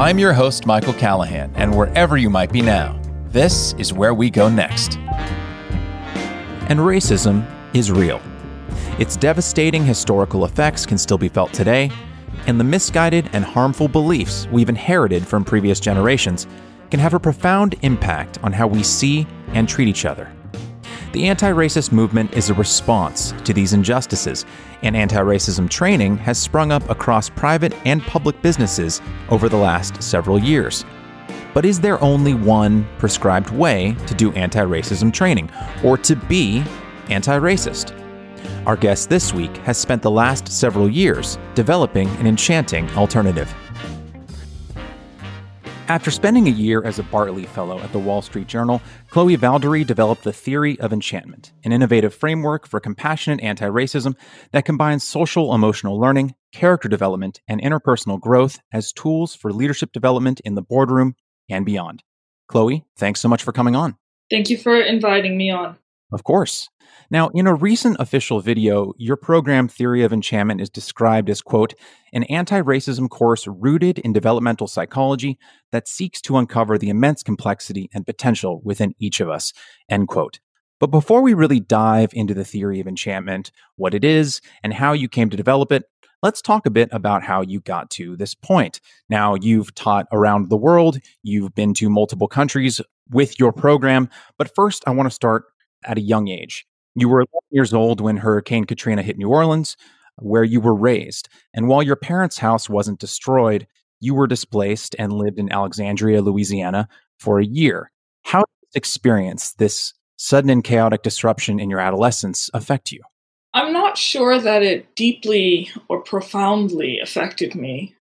I'm your host, Michael Callahan, and wherever you might be now, this is where we go next. And racism is real. Its devastating historical effects can still be felt today, and the misguided and harmful beliefs we've inherited from previous generations can have a profound impact on how we see and treat each other. The anti racist movement is a response to these injustices, and anti racism training has sprung up across private and public businesses over the last several years. But is there only one prescribed way to do anti racism training, or to be anti racist? Our guest this week has spent the last several years developing an enchanting alternative. After spending a year as a Bartley Fellow at the Wall Street Journal, Chloe Valdary developed the Theory of Enchantment, an innovative framework for compassionate anti racism that combines social emotional learning, character development, and interpersonal growth as tools for leadership development in the boardroom and beyond. Chloe, thanks so much for coming on. Thank you for inviting me on. Of course. Now, in a recent official video, your program Theory of Enchantment is described as, quote, an anti racism course rooted in developmental psychology that seeks to uncover the immense complexity and potential within each of us, end quote. But before we really dive into the theory of enchantment, what it is, and how you came to develop it, let's talk a bit about how you got to this point. Now, you've taught around the world, you've been to multiple countries with your program, but first, I want to start at a young age. You were 11 years old when Hurricane Katrina hit New Orleans, where you were raised. And while your parents' house wasn't destroyed, you were displaced and lived in Alexandria, Louisiana for a year. How did this experience, this sudden and chaotic disruption in your adolescence, affect you? I'm not sure that it deeply or profoundly affected me.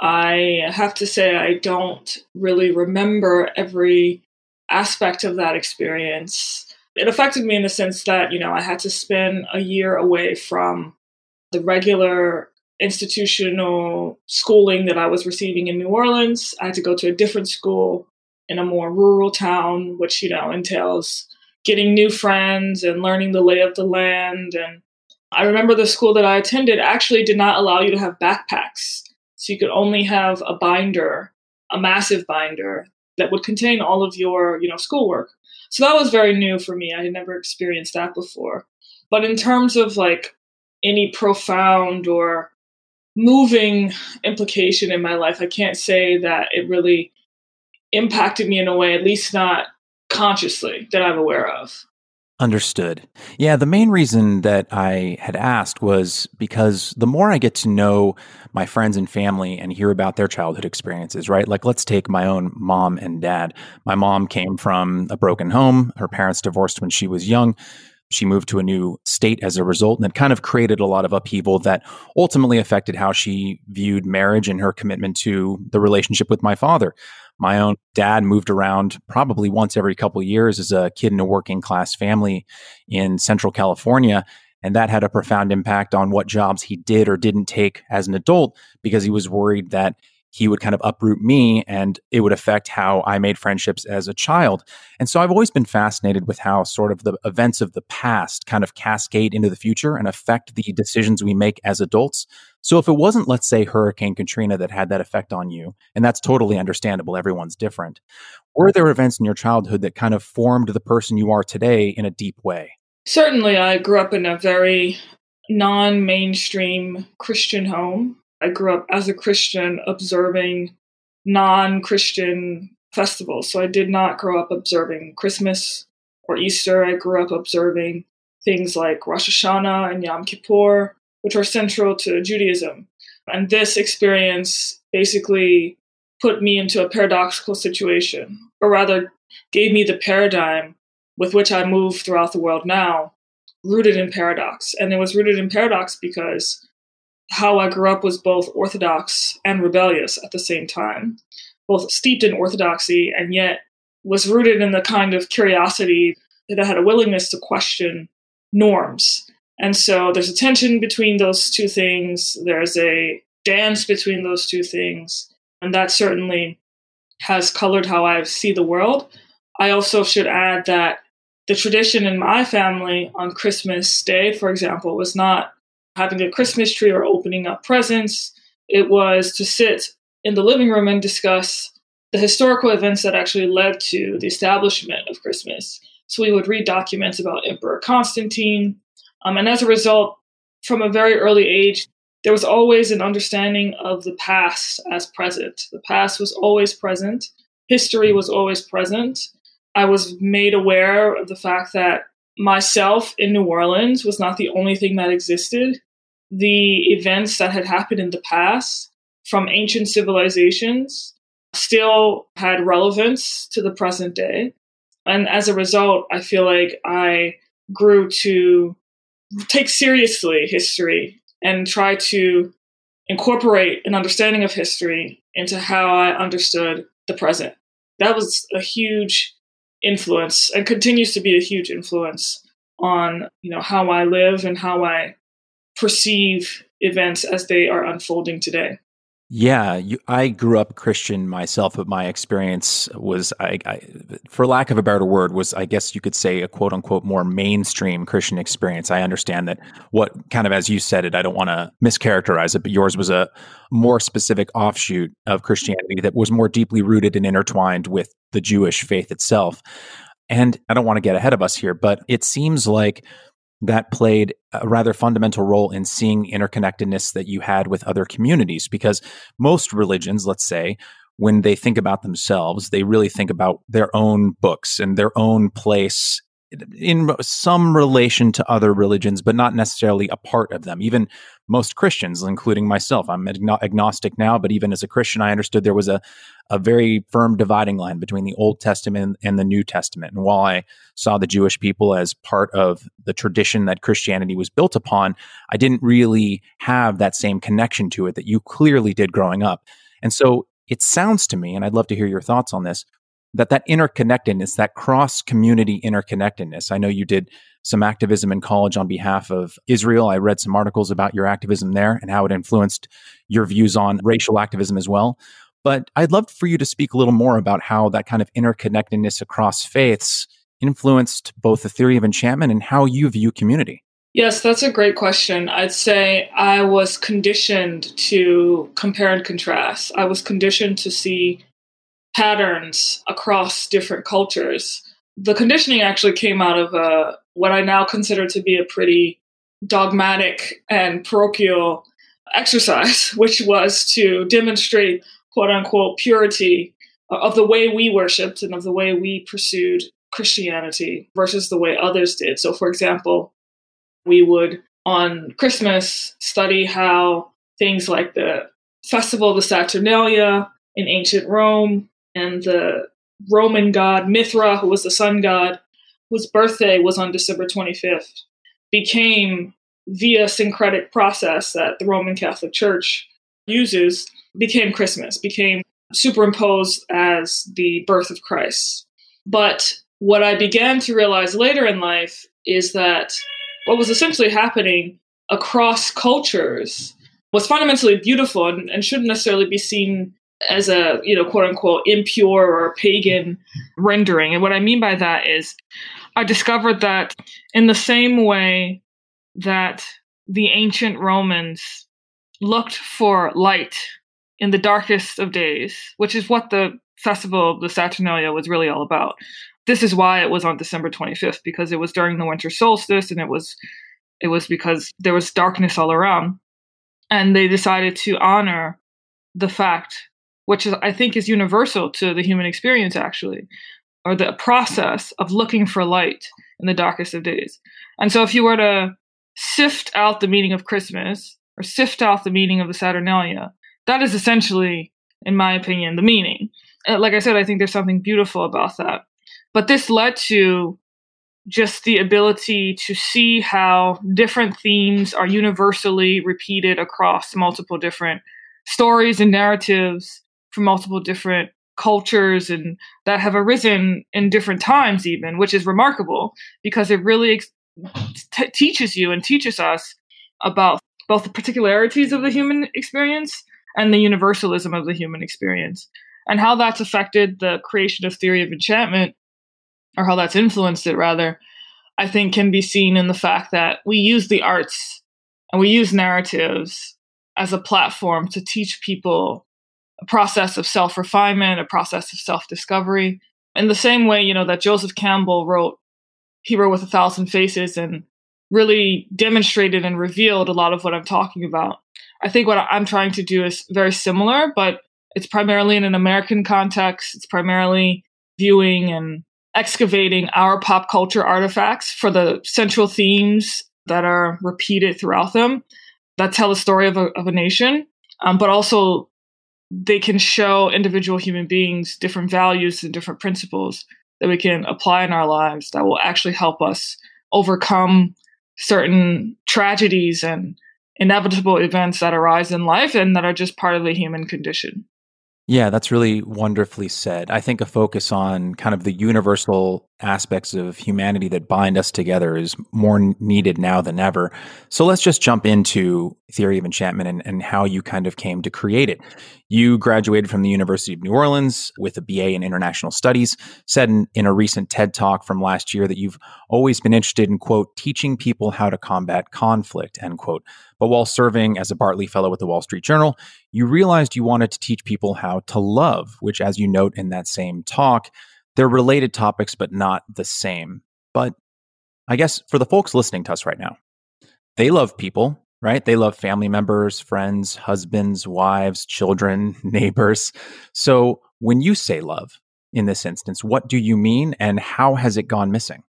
I have to say, I don't really remember every aspect of that experience it affected me in the sense that, you know, I had to spend a year away from the regular institutional schooling that I was receiving in New Orleans. I had to go to a different school in a more rural town, which, you know, entails getting new friends and learning the lay of the land. And I remember the school that I attended actually did not allow you to have backpacks. So you could only have a binder, a massive binder that would contain all of your, you know, schoolwork. So that was very new for me. I had never experienced that before. But in terms of like any profound or moving implication in my life, I can't say that it really impacted me in a way, at least not consciously, that I'm aware of. Understood. Yeah, the main reason that I had asked was because the more I get to know my friends and family and hear about their childhood experiences, right? Like, let's take my own mom and dad. My mom came from a broken home. Her parents divorced when she was young. She moved to a new state as a result, and it kind of created a lot of upheaval that ultimately affected how she viewed marriage and her commitment to the relationship with my father. My own dad moved around probably once every couple years as a kid in a working class family in Central California. And that had a profound impact on what jobs he did or didn't take as an adult because he was worried that he would kind of uproot me and it would affect how I made friendships as a child. And so I've always been fascinated with how sort of the events of the past kind of cascade into the future and affect the decisions we make as adults. So if it wasn't, let's say, Hurricane Katrina that had that effect on you, and that's totally understandable, everyone's different, were there events in your childhood that kind of formed the person you are today in a deep way? Certainly. I grew up in a very non mainstream Christian home. I grew up as a Christian observing non Christian festivals. So I did not grow up observing Christmas or Easter. I grew up observing things like Rosh Hashanah and Yom Kippur, which are central to Judaism. And this experience basically put me into a paradoxical situation, or rather, gave me the paradigm with which I move throughout the world now, rooted in paradox. And it was rooted in paradox because how I grew up was both orthodox and rebellious at the same time, both steeped in orthodoxy and yet was rooted in the kind of curiosity that I had a willingness to question norms. And so there's a tension between those two things. There's a dance between those two things. And that certainly has colored how I see the world. I also should add that the tradition in my family on Christmas Day, for example, was not having a Christmas tree or opening up presents. It was to sit in the living room and discuss the historical events that actually led to the establishment of Christmas. So we would read documents about Emperor Constantine. Um, and as a result, from a very early age, there was always an understanding of the past as present. The past was always present, history was always present. I was made aware of the fact that myself in New Orleans was not the only thing that existed. The events that had happened in the past from ancient civilizations still had relevance to the present day. And as a result, I feel like I grew to take seriously history and try to incorporate an understanding of history into how I understood the present. That was a huge influence and continues to be a huge influence on you know how I live and how I perceive events as they are unfolding today. Yeah, you, I grew up Christian myself, but my experience was, I, I, for lack of a better word, was I guess you could say a quote unquote more mainstream Christian experience. I understand that what kind of as you said it, I don't want to mischaracterize it, but yours was a more specific offshoot of Christianity that was more deeply rooted and intertwined with the Jewish faith itself. And I don't want to get ahead of us here, but it seems like that played a rather fundamental role in seeing interconnectedness that you had with other communities because most religions let's say when they think about themselves they really think about their own books and their own place in some relation to other religions, but not necessarily a part of them. Even most Christians, including myself, I'm agnostic now, but even as a Christian, I understood there was a, a very firm dividing line between the Old Testament and the New Testament. And while I saw the Jewish people as part of the tradition that Christianity was built upon, I didn't really have that same connection to it that you clearly did growing up. And so it sounds to me, and I'd love to hear your thoughts on this, that that interconnectedness, that cross community interconnectedness. I know you did some activism in college on behalf of Israel. I read some articles about your activism there and how it influenced your views on racial activism as well. But I'd love for you to speak a little more about how that kind of interconnectedness across faiths influenced both the theory of enchantment and how you view community. Yes, that's a great question. I'd say I was conditioned to compare and contrast. I was conditioned to see patterns across different cultures. The conditioning actually came out of a, uh, what I now consider to be a pretty dogmatic and parochial exercise, which was to demonstrate quote unquote purity of the way we worshiped and of the way we pursued Christianity versus the way others did. So, for example, we would on Christmas study how things like the Festival of the Saturnalia in ancient Rome and the Roman god Mithra, who was the sun god, whose birthday was on December 25th, became via syncretic process that the Roman Catholic Church uses, became Christmas, became superimposed as the birth of Christ. But what I began to realize later in life is that what was essentially happening across cultures was fundamentally beautiful and, and shouldn't necessarily be seen as a you know quote unquote impure or pagan rendering. And what i mean by that is i discovered that in the same way that the ancient romans looked for light in the darkest of days which is what the festival of the saturnalia was really all about. This is why it was on december 25th because it was during the winter solstice and it was it was because there was darkness all around. And they decided to honor the fact which is, I think is universal to the human experience, actually, or the process of looking for light in the darkest of days. And so, if you were to sift out the meaning of Christmas or sift out the meaning of the Saturnalia, that is essentially, in my opinion, the meaning. Like I said, I think there's something beautiful about that. But this led to just the ability to see how different themes are universally repeated across multiple different stories and narratives from multiple different cultures and that have arisen in different times even which is remarkable because it really t- teaches you and teaches us about both the particularities of the human experience and the universalism of the human experience and how that's affected the creation of theory of enchantment or how that's influenced it rather i think can be seen in the fact that we use the arts and we use narratives as a platform to teach people a process of self refinement, a process of self discovery. In the same way, you know, that Joseph Campbell wrote Hero with a Thousand Faces and really demonstrated and revealed a lot of what I'm talking about. I think what I'm trying to do is very similar, but it's primarily in an American context. It's primarily viewing and excavating our pop culture artifacts for the central themes that are repeated throughout them that tell the story of a, of a nation, um, but also they can show individual human beings different values and different principles that we can apply in our lives that will actually help us overcome certain tragedies and inevitable events that arise in life and that are just part of the human condition. Yeah, that's really wonderfully said. I think a focus on kind of the universal aspects of humanity that bind us together is more needed now than ever. So let's just jump into Theory of Enchantment and, and how you kind of came to create it. You graduated from the University of New Orleans with a BA in International Studies, said in, in a recent TED talk from last year that you've always been interested in, quote, teaching people how to combat conflict, end quote. But while serving as a Bartley Fellow with the Wall Street Journal, you realized you wanted to teach people how to love, which, as you note in that same talk, they're related topics, but not the same. But I guess for the folks listening to us right now, they love people, right? They love family members, friends, husbands, wives, children, neighbors. So when you say love in this instance, what do you mean and how has it gone missing?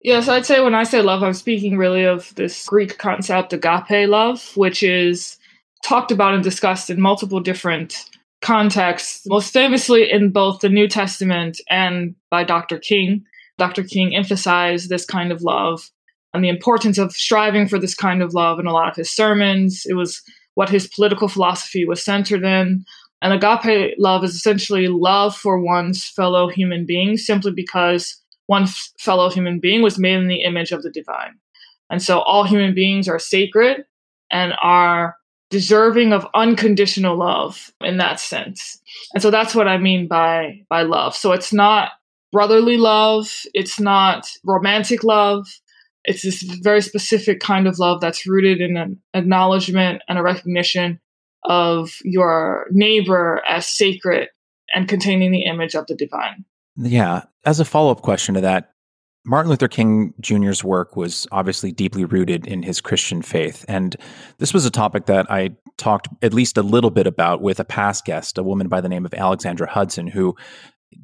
Yes, I'd say when I say love, I'm speaking really of this Greek concept, agape love, which is talked about and discussed in multiple different contexts, most famously in both the New Testament and by Dr. King. Dr. King emphasized this kind of love and the importance of striving for this kind of love in a lot of his sermons. It was what his political philosophy was centered in. And agape love is essentially love for one's fellow human being simply because one fellow human being was made in the image of the divine. And so all human beings are sacred and are deserving of unconditional love in that sense. And so that's what I mean by by love. So it's not brotherly love, it's not romantic love. It's this very specific kind of love that's rooted in an acknowledgement and a recognition of your neighbor as sacred and containing the image of the divine. Yeah. As a follow up question to that, Martin Luther King Jr.'s work was obviously deeply rooted in his Christian faith. And this was a topic that I talked at least a little bit about with a past guest, a woman by the name of Alexandra Hudson, who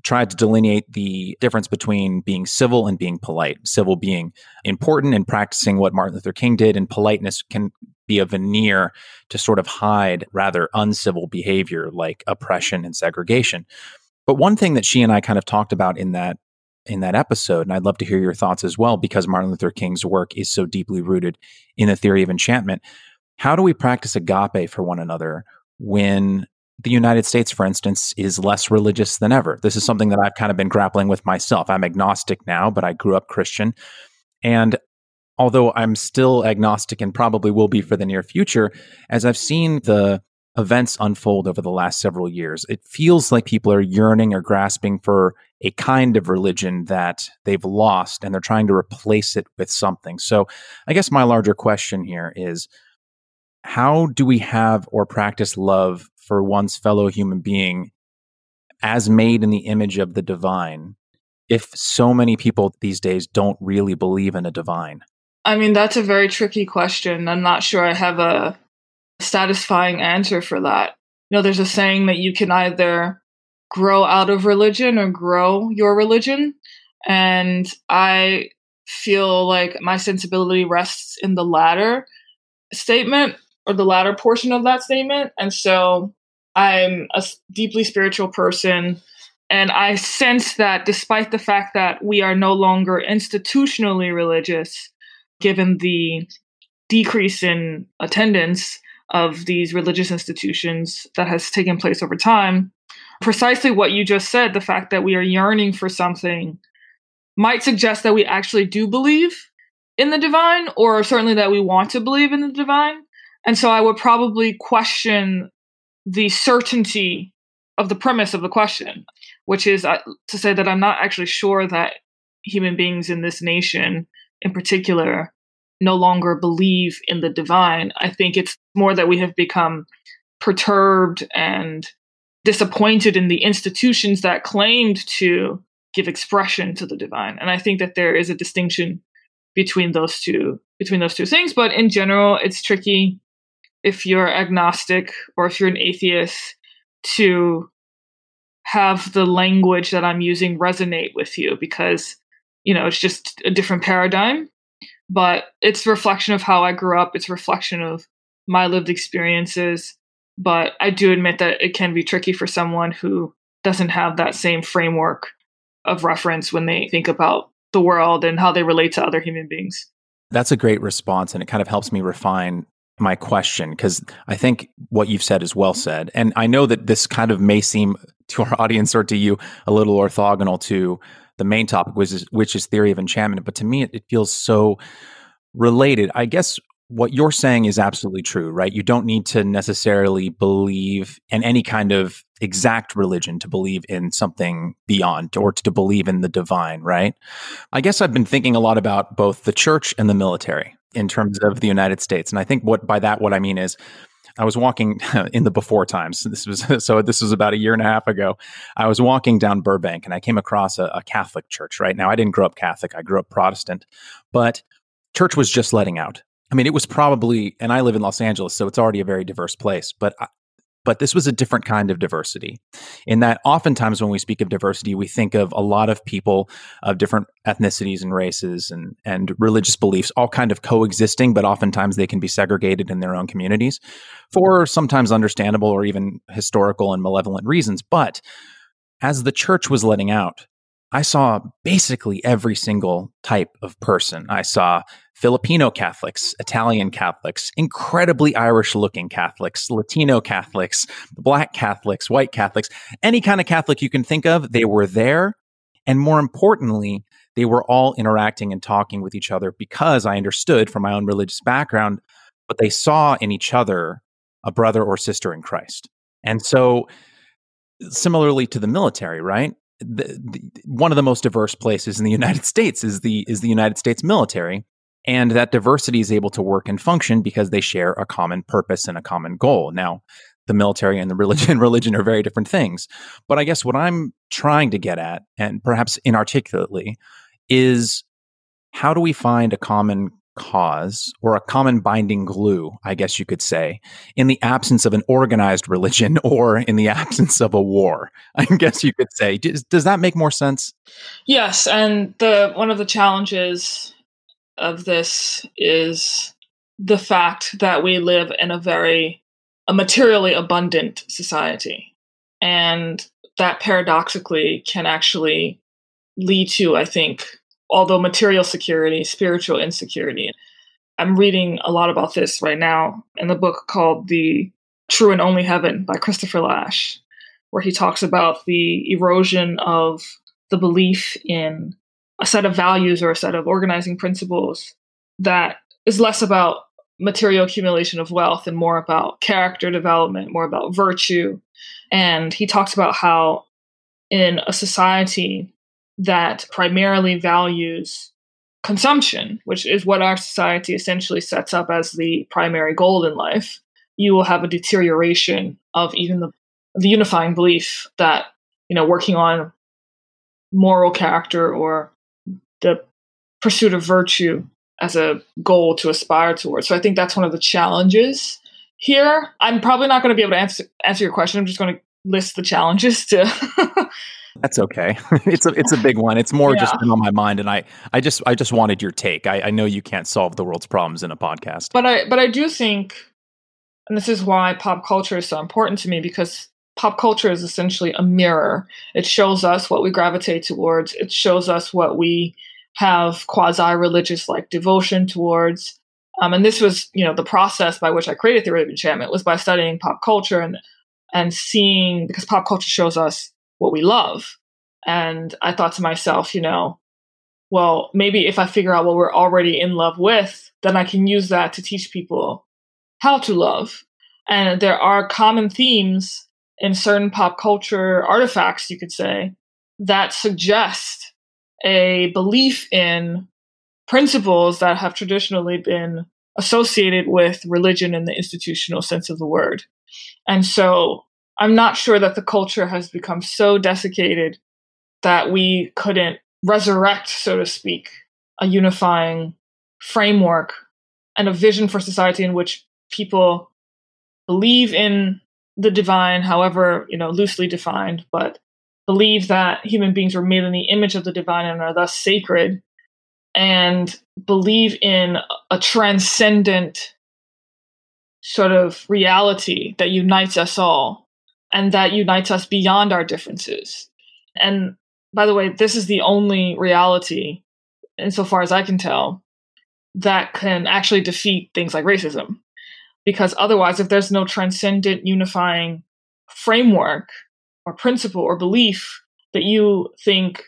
tried to delineate the difference between being civil and being polite. Civil being important and practicing what Martin Luther King did, and politeness can be a veneer to sort of hide rather uncivil behavior like oppression and segregation. But one thing that she and I kind of talked about in that in that episode, and I'd love to hear your thoughts as well, because Martin Luther King's work is so deeply rooted in the theory of enchantment. How do we practice agape for one another when the United States, for instance, is less religious than ever? This is something that I've kind of been grappling with myself. I'm agnostic now, but I grew up Christian. And although I'm still agnostic and probably will be for the near future, as I've seen the events unfold over the last several years, it feels like people are yearning or grasping for a kind of religion that they've lost and they're trying to replace it with something. So, I guess my larger question here is how do we have or practice love for one's fellow human being as made in the image of the divine if so many people these days don't really believe in a divine? I mean, that's a very tricky question. I'm not sure I have a satisfying answer for that. You know, there's a saying that you can either grow out of religion or grow your religion. And I feel like my sensibility rests in the latter statement or the latter portion of that statement. And so I'm a deeply spiritual person. And I sense that despite the fact that we are no longer institutionally religious, given the decrease in attendance, of these religious institutions that has taken place over time. Precisely what you just said, the fact that we are yearning for something might suggest that we actually do believe in the divine, or certainly that we want to believe in the divine. And so I would probably question the certainty of the premise of the question, which is uh, to say that I'm not actually sure that human beings in this nation in particular no longer believe in the divine. I think it's more that we have become perturbed and disappointed in the institutions that claimed to give expression to the divine. And I think that there is a distinction between those two between those two things. But in general, it's tricky if you're agnostic or if you're an atheist to have the language that I'm using resonate with you because, you know, it's just a different paradigm. But it's reflection of how I grew up, it's reflection of my lived experiences. But I do admit that it can be tricky for someone who doesn't have that same framework of reference when they think about the world and how they relate to other human beings. That's a great response. And it kind of helps me refine my question because I think what you've said is well said. And I know that this kind of may seem to our audience or to you a little orthogonal to the main topic, which is, which is theory of enchantment. But to me, it, it feels so related. I guess what you're saying is absolutely true, right? You don't need to necessarily believe in any kind of exact religion to believe in something beyond or to believe in the divine, right? I guess I've been thinking a lot about both the church and the military in terms of the United States. And I think what by that what I mean is I was walking in the before times. This was so. This was about a year and a half ago. I was walking down Burbank, and I came across a, a, Catholic church. Right now, I didn't grow up Catholic; I grew up Protestant, but church was just letting out. I mean, it was probably, and I live in Los Angeles, so it's already a very diverse place. But but this was a different kind of diversity. In that oftentimes when we speak of diversity we think of a lot of people of different ethnicities and races and, and religious beliefs all kind of coexisting but oftentimes they can be segregated in their own communities for sometimes understandable or even historical and malevolent reasons. But as the church was letting out I saw basically every single type of person. I saw Filipino Catholics, Italian Catholics, incredibly Irish looking Catholics, Latino Catholics, Black Catholics, white Catholics, any kind of Catholic you can think of, they were there. And more importantly, they were all interacting and talking with each other because I understood from my own religious background, but they saw in each other a brother or sister in Christ. And so, similarly to the military, right? The, the, one of the most diverse places in the United States is the is the United States military, and that diversity is able to work and function because they share a common purpose and a common goal. Now, the military and the religion religion are very different things, but I guess what I'm trying to get at, and perhaps inarticulately, is how do we find a common cause or a common binding glue, I guess you could say, in the absence of an organized religion or in the absence of a war. I guess you could say. Does, does that make more sense? Yes, and the one of the challenges of this is the fact that we live in a very a materially abundant society. And that paradoxically can actually lead to, I think, although material security, spiritual insecurity. I'm reading a lot about this right now in the book called The True and Only Heaven by Christopher Lasch, where he talks about the erosion of the belief in a set of values or a set of organizing principles that is less about material accumulation of wealth and more about character development, more about virtue. And he talks about how in a society that primarily values consumption, which is what our society essentially sets up as the primary goal in life, you will have a deterioration of even the, the unifying belief that, you know, working on moral character or the pursuit of virtue as a goal to aspire towards. So I think that's one of the challenges here. I'm probably not going to be able to answer answer your question. I'm just going to list the challenges to That's okay. it's a it's a big one. It's more yeah. just been on my mind, and I I just I just wanted your take. I, I know you can't solve the world's problems in a podcast, but I but I do think, and this is why pop culture is so important to me because pop culture is essentially a mirror. It shows us what we gravitate towards. It shows us what we have quasi religious like devotion towards. Um, and this was, you know, the process by which I created Theory of Enchantment was by studying pop culture and and seeing because pop culture shows us what we love. And I thought to myself, you know, well, maybe if I figure out what we're already in love with, then I can use that to teach people how to love. And there are common themes in certain pop culture artifacts, you could say, that suggest a belief in principles that have traditionally been associated with religion in the institutional sense of the word. And so I'm not sure that the culture has become so desiccated that we couldn't resurrect, so to speak, a unifying framework and a vision for society in which people believe in the divine, however, you know, loosely defined, but believe that human beings were made in the image of the divine and are thus sacred, and believe in a transcendent sort of reality that unites us all and that unites us beyond our differences. And by the way, this is the only reality, insofar as I can tell, that can actually defeat things like racism. Because otherwise, if there's no transcendent unifying framework or principle or belief that you think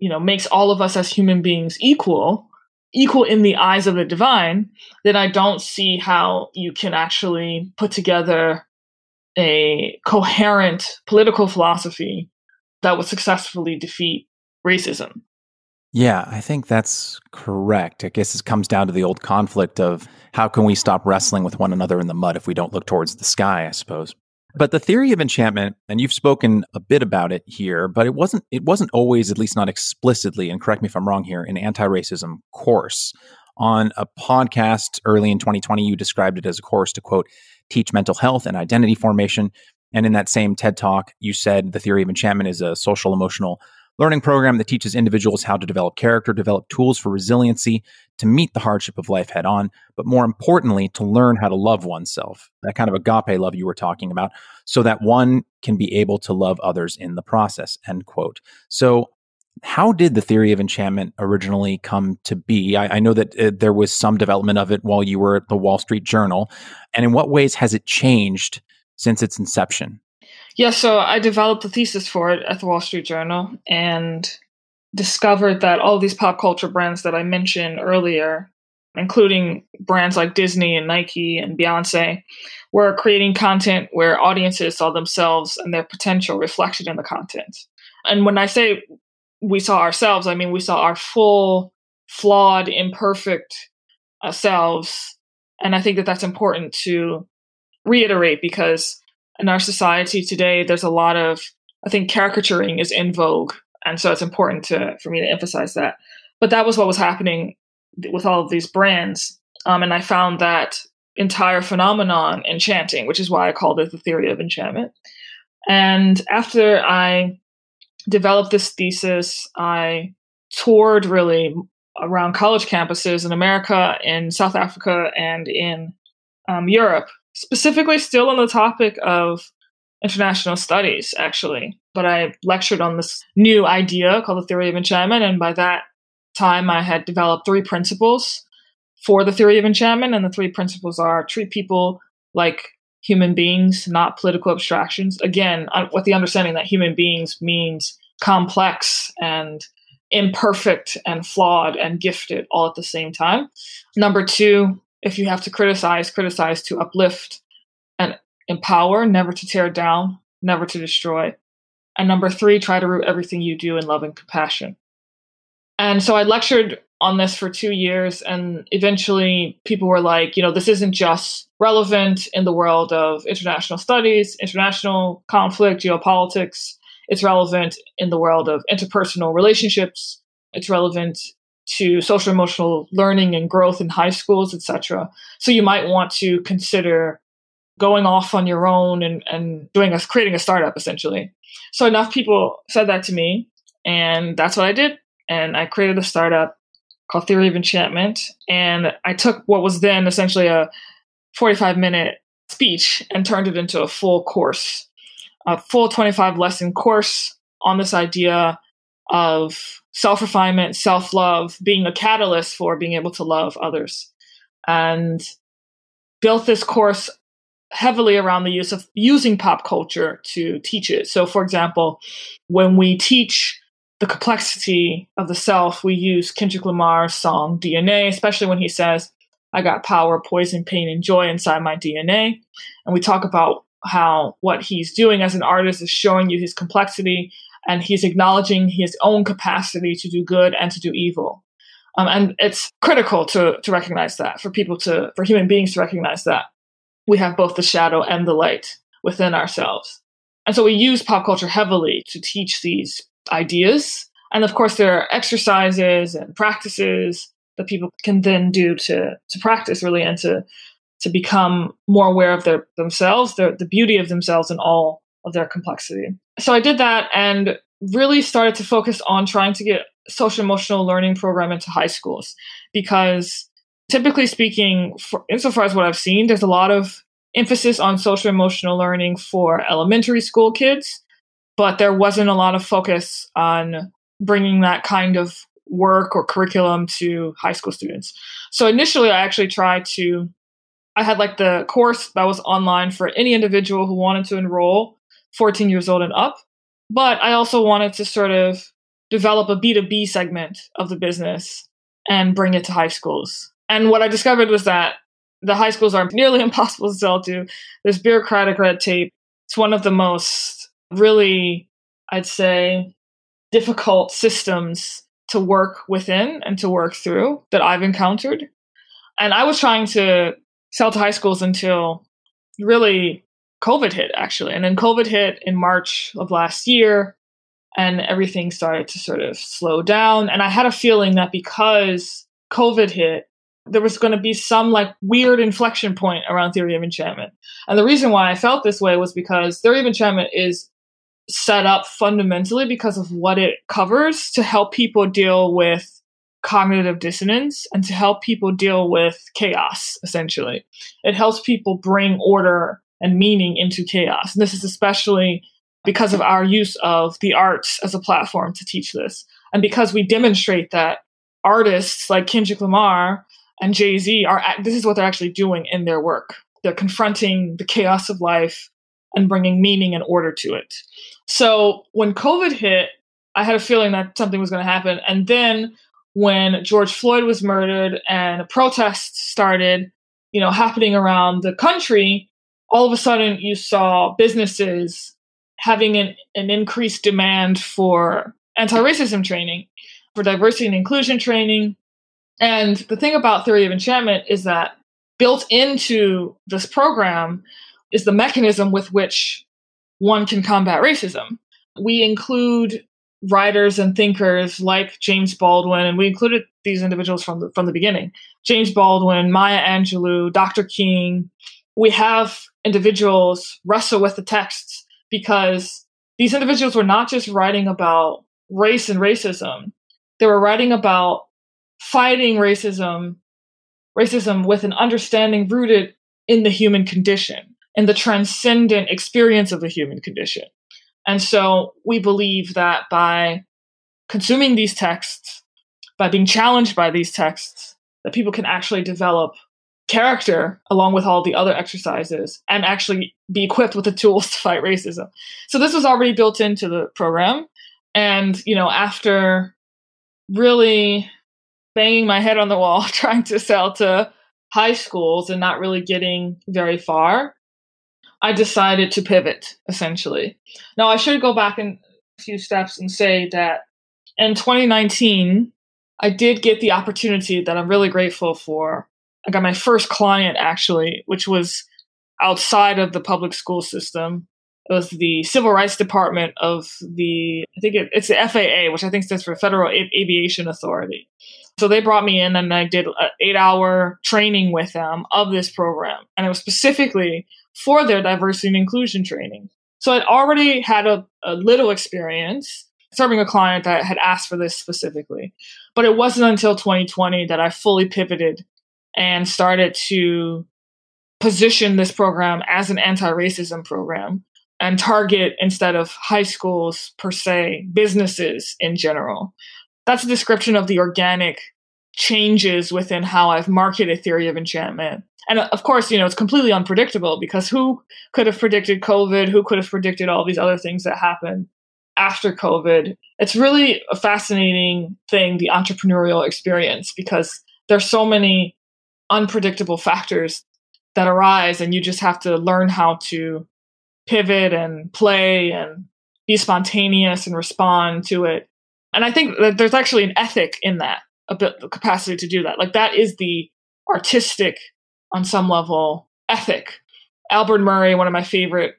you know makes all of us as human beings equal equal in the eyes of the divine then i don't see how you can actually put together a coherent political philosophy that would successfully defeat racism yeah, I think that's correct. I guess it comes down to the old conflict of how can we stop wrestling with one another in the mud if we don't look towards the sky, I suppose. But the theory of enchantment, and you've spoken a bit about it here, but it wasn't it wasn't always, at least not explicitly, and correct me if I'm wrong here, an anti-racism course. On a podcast early in 2020, you described it as a course to quote, teach mental health and identity formation. And in that same TED talk, you said the theory of enchantment is a social emotional learning program that teaches individuals how to develop character, develop tools for resiliency to meet the hardship of life head on, but more importantly, to learn how to love oneself, that kind of agape love you were talking about, so that one can be able to love others in the process, end quote. So, how did the theory of enchantment originally come to be? I, I know that uh, there was some development of it while you were at the Wall Street Journal. And in what ways has it changed since its inception? Yeah, so I developed a thesis for it at the Wall Street Journal and discovered that all these pop culture brands that I mentioned earlier, including brands like Disney and Nike and Beyonce, were creating content where audiences saw themselves and their potential reflected in the content. And when I say we saw ourselves, I mean we saw our full, flawed, imperfect uh, selves. And I think that that's important to reiterate because in our society today, there's a lot of, I think caricaturing is in vogue. And so it's important to, for me to emphasize that. But that was what was happening with all of these brands. Um, and I found that entire phenomenon enchanting, which is why I called it the theory of enchantment. And after I developed this thesis, I toured really around college campuses in America, in South Africa, and in um, Europe specifically still on the topic of international studies, actually. But I lectured on this new idea called the theory of enchantment. And by that time, I had developed three principles for the theory of enchantment. And the three principles are treat people like human beings, not political abstractions. Again, with the understanding that human beings means complex and imperfect and flawed and gifted all at the same time. Number two, if you have to criticize, criticize to uplift and empower, never to tear down, never to destroy. And number three, try to root everything you do in love and compassion. And so I lectured on this for two years, and eventually people were like, you know, this isn't just relevant in the world of international studies, international conflict, geopolitics. It's relevant in the world of interpersonal relationships. It's relevant to social emotional learning and growth in high schools, etc. So you might want to consider going off on your own and, and doing a creating a startup essentially. So enough people said that to me, and that's what I did. And I created a startup called Theory of Enchantment, and I took what was then essentially a 45 minute speech and turned it into a full course, a full 25 lesson course on this idea of self refinement, self love, being a catalyst for being able to love others. And built this course heavily around the use of using pop culture to teach it. So, for example, when we teach the complexity of the self, we use Kendrick Lamar's song DNA, especially when he says, I got power, poison, pain, and joy inside my DNA. And we talk about how what he's doing as an artist is showing you his complexity and he's acknowledging his own capacity to do good and to do evil. Um, and it's critical to, to recognize that for people to, for human beings to recognize that we have both the shadow and the light within ourselves. And so we use pop culture heavily to teach these ideas. And of course, there are exercises and practices that people can then do to, to practice really and to, to become more aware of their, themselves, their, the beauty of themselves and all of their complexity. So I did that and really started to focus on trying to get social emotional learning program into high schools because typically speaking, for, insofar as what I've seen, there's a lot of emphasis on social emotional learning for elementary school kids, but there wasn't a lot of focus on bringing that kind of work or curriculum to high school students. So initially, I actually tried to, I had like the course that was online for any individual who wanted to enroll 14 years old and up. But I also wanted to sort of develop a B2B segment of the business and bring it to high schools. And what I discovered was that the high schools are nearly impossible to sell to. There's bureaucratic red tape. It's one of the most really, I'd say, difficult systems to work within and to work through that I've encountered. And I was trying to sell to high schools until really COVID hit, actually. And then COVID hit in March of last year, and everything started to sort of slow down. And I had a feeling that because COVID hit, there was going to be some like weird inflection point around theory of enchantment. And the reason why I felt this way was because theory of enchantment is set up fundamentally because of what it covers to help people deal with cognitive dissonance and to help people deal with chaos, essentially. It helps people bring order and meaning into chaos. And this is especially because of our use of the arts as a platform to teach this. And because we demonstrate that artists like Kendrick Lamar and Jay Z are this is what they're actually doing in their work. They're confronting the chaos of life and bringing meaning and order to it. So when COVID hit, I had a feeling that something was going to happen. And then when George Floyd was murdered and protests started, you know, happening around the country, all of a sudden you saw businesses having an, an increased demand for anti-racism training, for diversity and inclusion training, and the thing about Theory of Enchantment is that built into this program is the mechanism with which one can combat racism. We include writers and thinkers like James Baldwin, and we included these individuals from the, from the beginning. James Baldwin, Maya Angelou, Dr. King. We have individuals wrestle with the texts because these individuals were not just writing about race and racism. They were writing about fighting racism, racism with an understanding rooted in the human condition and the transcendent experience of the human condition. And so we believe that by consuming these texts, by being challenged by these texts, that people can actually develop character along with all the other exercises and actually be equipped with the tools to fight racism. So this was already built into the program. And, you know, after really banging my head on the wall trying to sell to high schools and not really getting very far, I decided to pivot essentially. Now, I should go back in a few steps and say that in 2019, I did get the opportunity that I'm really grateful for. I got my first client actually, which was outside of the public school system. It was the Civil Rights Department of the, I think it, it's the FAA, which I think stands for Federal Aviation Authority. So they brought me in and I did an eight hour training with them of this program. And it was specifically for their diversity and inclusion training. So I'd already had a, a little experience serving a client that had asked for this specifically. But it wasn't until 2020 that I fully pivoted and started to position this program as an anti racism program and target instead of high schools per se, businesses in general that's a description of the organic changes within how I've marketed Theory of Enchantment. And of course, you know, it's completely unpredictable because who could have predicted COVID? Who could have predicted all these other things that happened after COVID? It's really a fascinating thing, the entrepreneurial experience, because there's so many unpredictable factors that arise and you just have to learn how to pivot and play and be spontaneous and respond to it and I think that there's actually an ethic in that, the capacity to do that. Like that is the artistic, on some level, ethic. Albert Murray, one of my favorite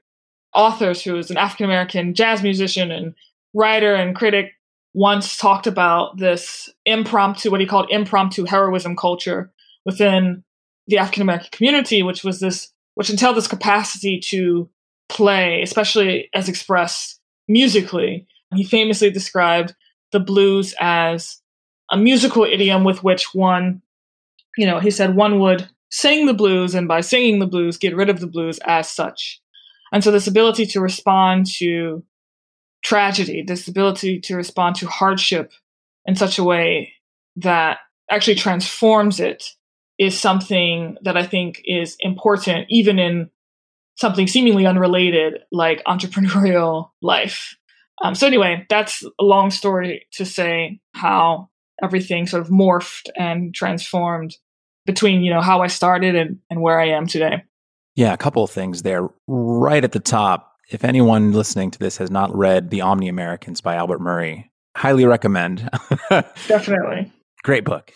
authors, who is an African American jazz musician and writer and critic, once talked about this impromptu, what he called impromptu heroism culture within the African American community, which was this, which entailed this capacity to play, especially as expressed musically. He famously described the blues as a musical idiom with which one, you know, he said one would sing the blues and by singing the blues, get rid of the blues as such. And so this ability to respond to tragedy, this ability to respond to hardship in such a way that actually transforms it is something that I think is important, even in something seemingly unrelated like entrepreneurial life. Um, so, anyway, that's a long story to say how everything sort of morphed and transformed between you know how I started and, and where I am today. Yeah, a couple of things there. Right at the top, if anyone listening to this has not read The Omni Americans by Albert Murray, highly recommend. Definitely. Great book.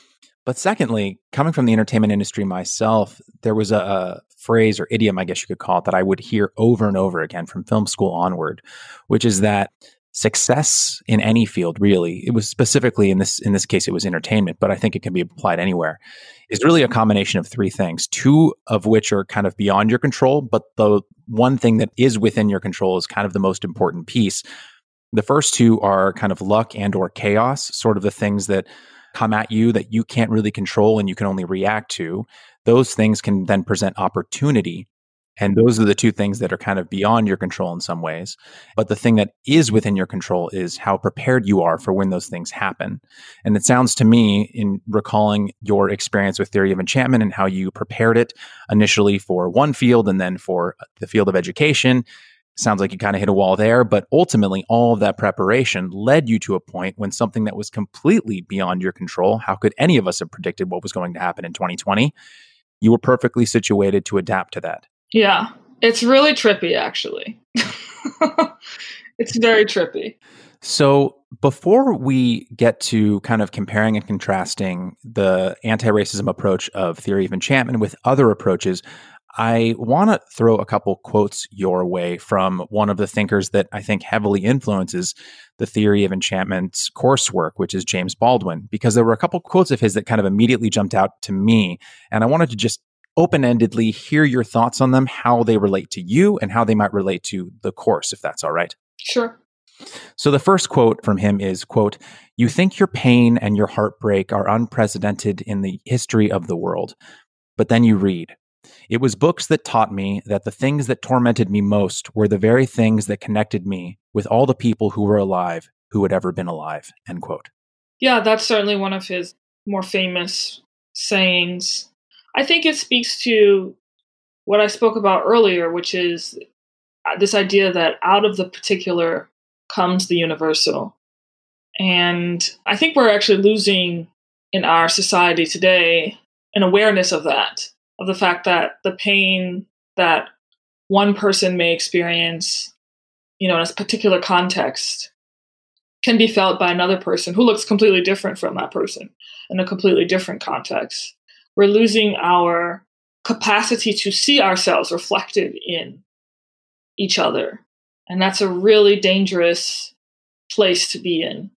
But secondly, coming from the entertainment industry myself, there was a, a, phrase or idiom, I guess you could call it, that I would hear over and over again from film school onward, which is that success in any field really. It was specifically in this in this case it was entertainment but i think it can be applied anywhere. Is really a combination of three things two of which are kind of beyond your control but the one thing that is within your control is kind of the most important piece. The first two are kind of luck and or chaos sort of the things that come at you that you can't really control and you can only react to. Those things can then present opportunity and those are the two things that are kind of beyond your control in some ways. But the thing that is within your control is how prepared you are for when those things happen. And it sounds to me, in recalling your experience with Theory of Enchantment and how you prepared it initially for one field and then for the field of education, sounds like you kind of hit a wall there. But ultimately, all of that preparation led you to a point when something that was completely beyond your control, how could any of us have predicted what was going to happen in 2020? You were perfectly situated to adapt to that. Yeah, it's really trippy, actually. it's very trippy. So, before we get to kind of comparing and contrasting the anti racism approach of theory of enchantment with other approaches, I want to throw a couple quotes your way from one of the thinkers that I think heavily influences the theory of enchantment's coursework, which is James Baldwin, because there were a couple quotes of his that kind of immediately jumped out to me. And I wanted to just open endedly hear your thoughts on them, how they relate to you, and how they might relate to the course, if that's all right. Sure. So the first quote from him is quote, "You think your pain and your heartbreak are unprecedented in the history of the world, but then you read, it was books that taught me that the things that tormented me most were the very things that connected me with all the people who were alive who had ever been alive." End quote. Yeah, that's certainly one of his more famous sayings. I think it speaks to what I spoke about earlier, which is uh, this idea that out of the particular comes the universal. And I think we're actually losing in our society today an awareness of that, of the fact that the pain that one person may experience, you know, in a particular context can be felt by another person who looks completely different from that person in a completely different context we're losing our capacity to see ourselves reflected in each other. And that's a really dangerous place to be in.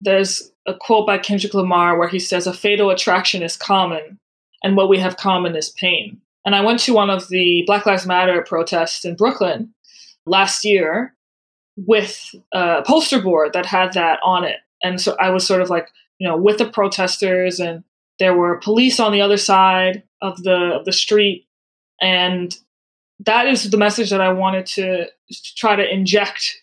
There's a quote by Kendrick Lamar where he says, A fatal attraction is common, and what we have common is pain. And I went to one of the Black Lives Matter protests in Brooklyn last year with a poster board that had that on it. And so I was sort of like, you know, with the protesters and there were police on the other side of the of the street, and that is the message that I wanted to, try to inject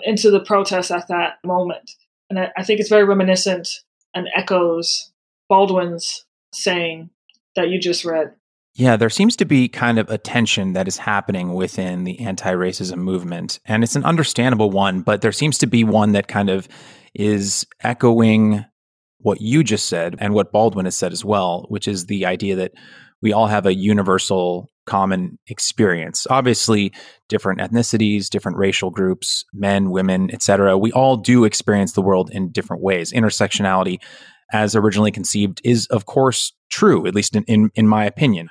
into the protest at that moment. And I, I think it's very reminiscent and echoes Baldwin's saying that you just read. Yeah, there seems to be kind of a tension that is happening within the anti racism movement. And it's an understandable one, but there seems to be one that kind of is echoing what you just said and what Baldwin has said as well, which is the idea that we all have a universal common experience. Obviously, different ethnicities, different racial groups, men, women, etc. We all do experience the world in different ways. Intersectionality as originally conceived is of course true, at least in, in, in my opinion.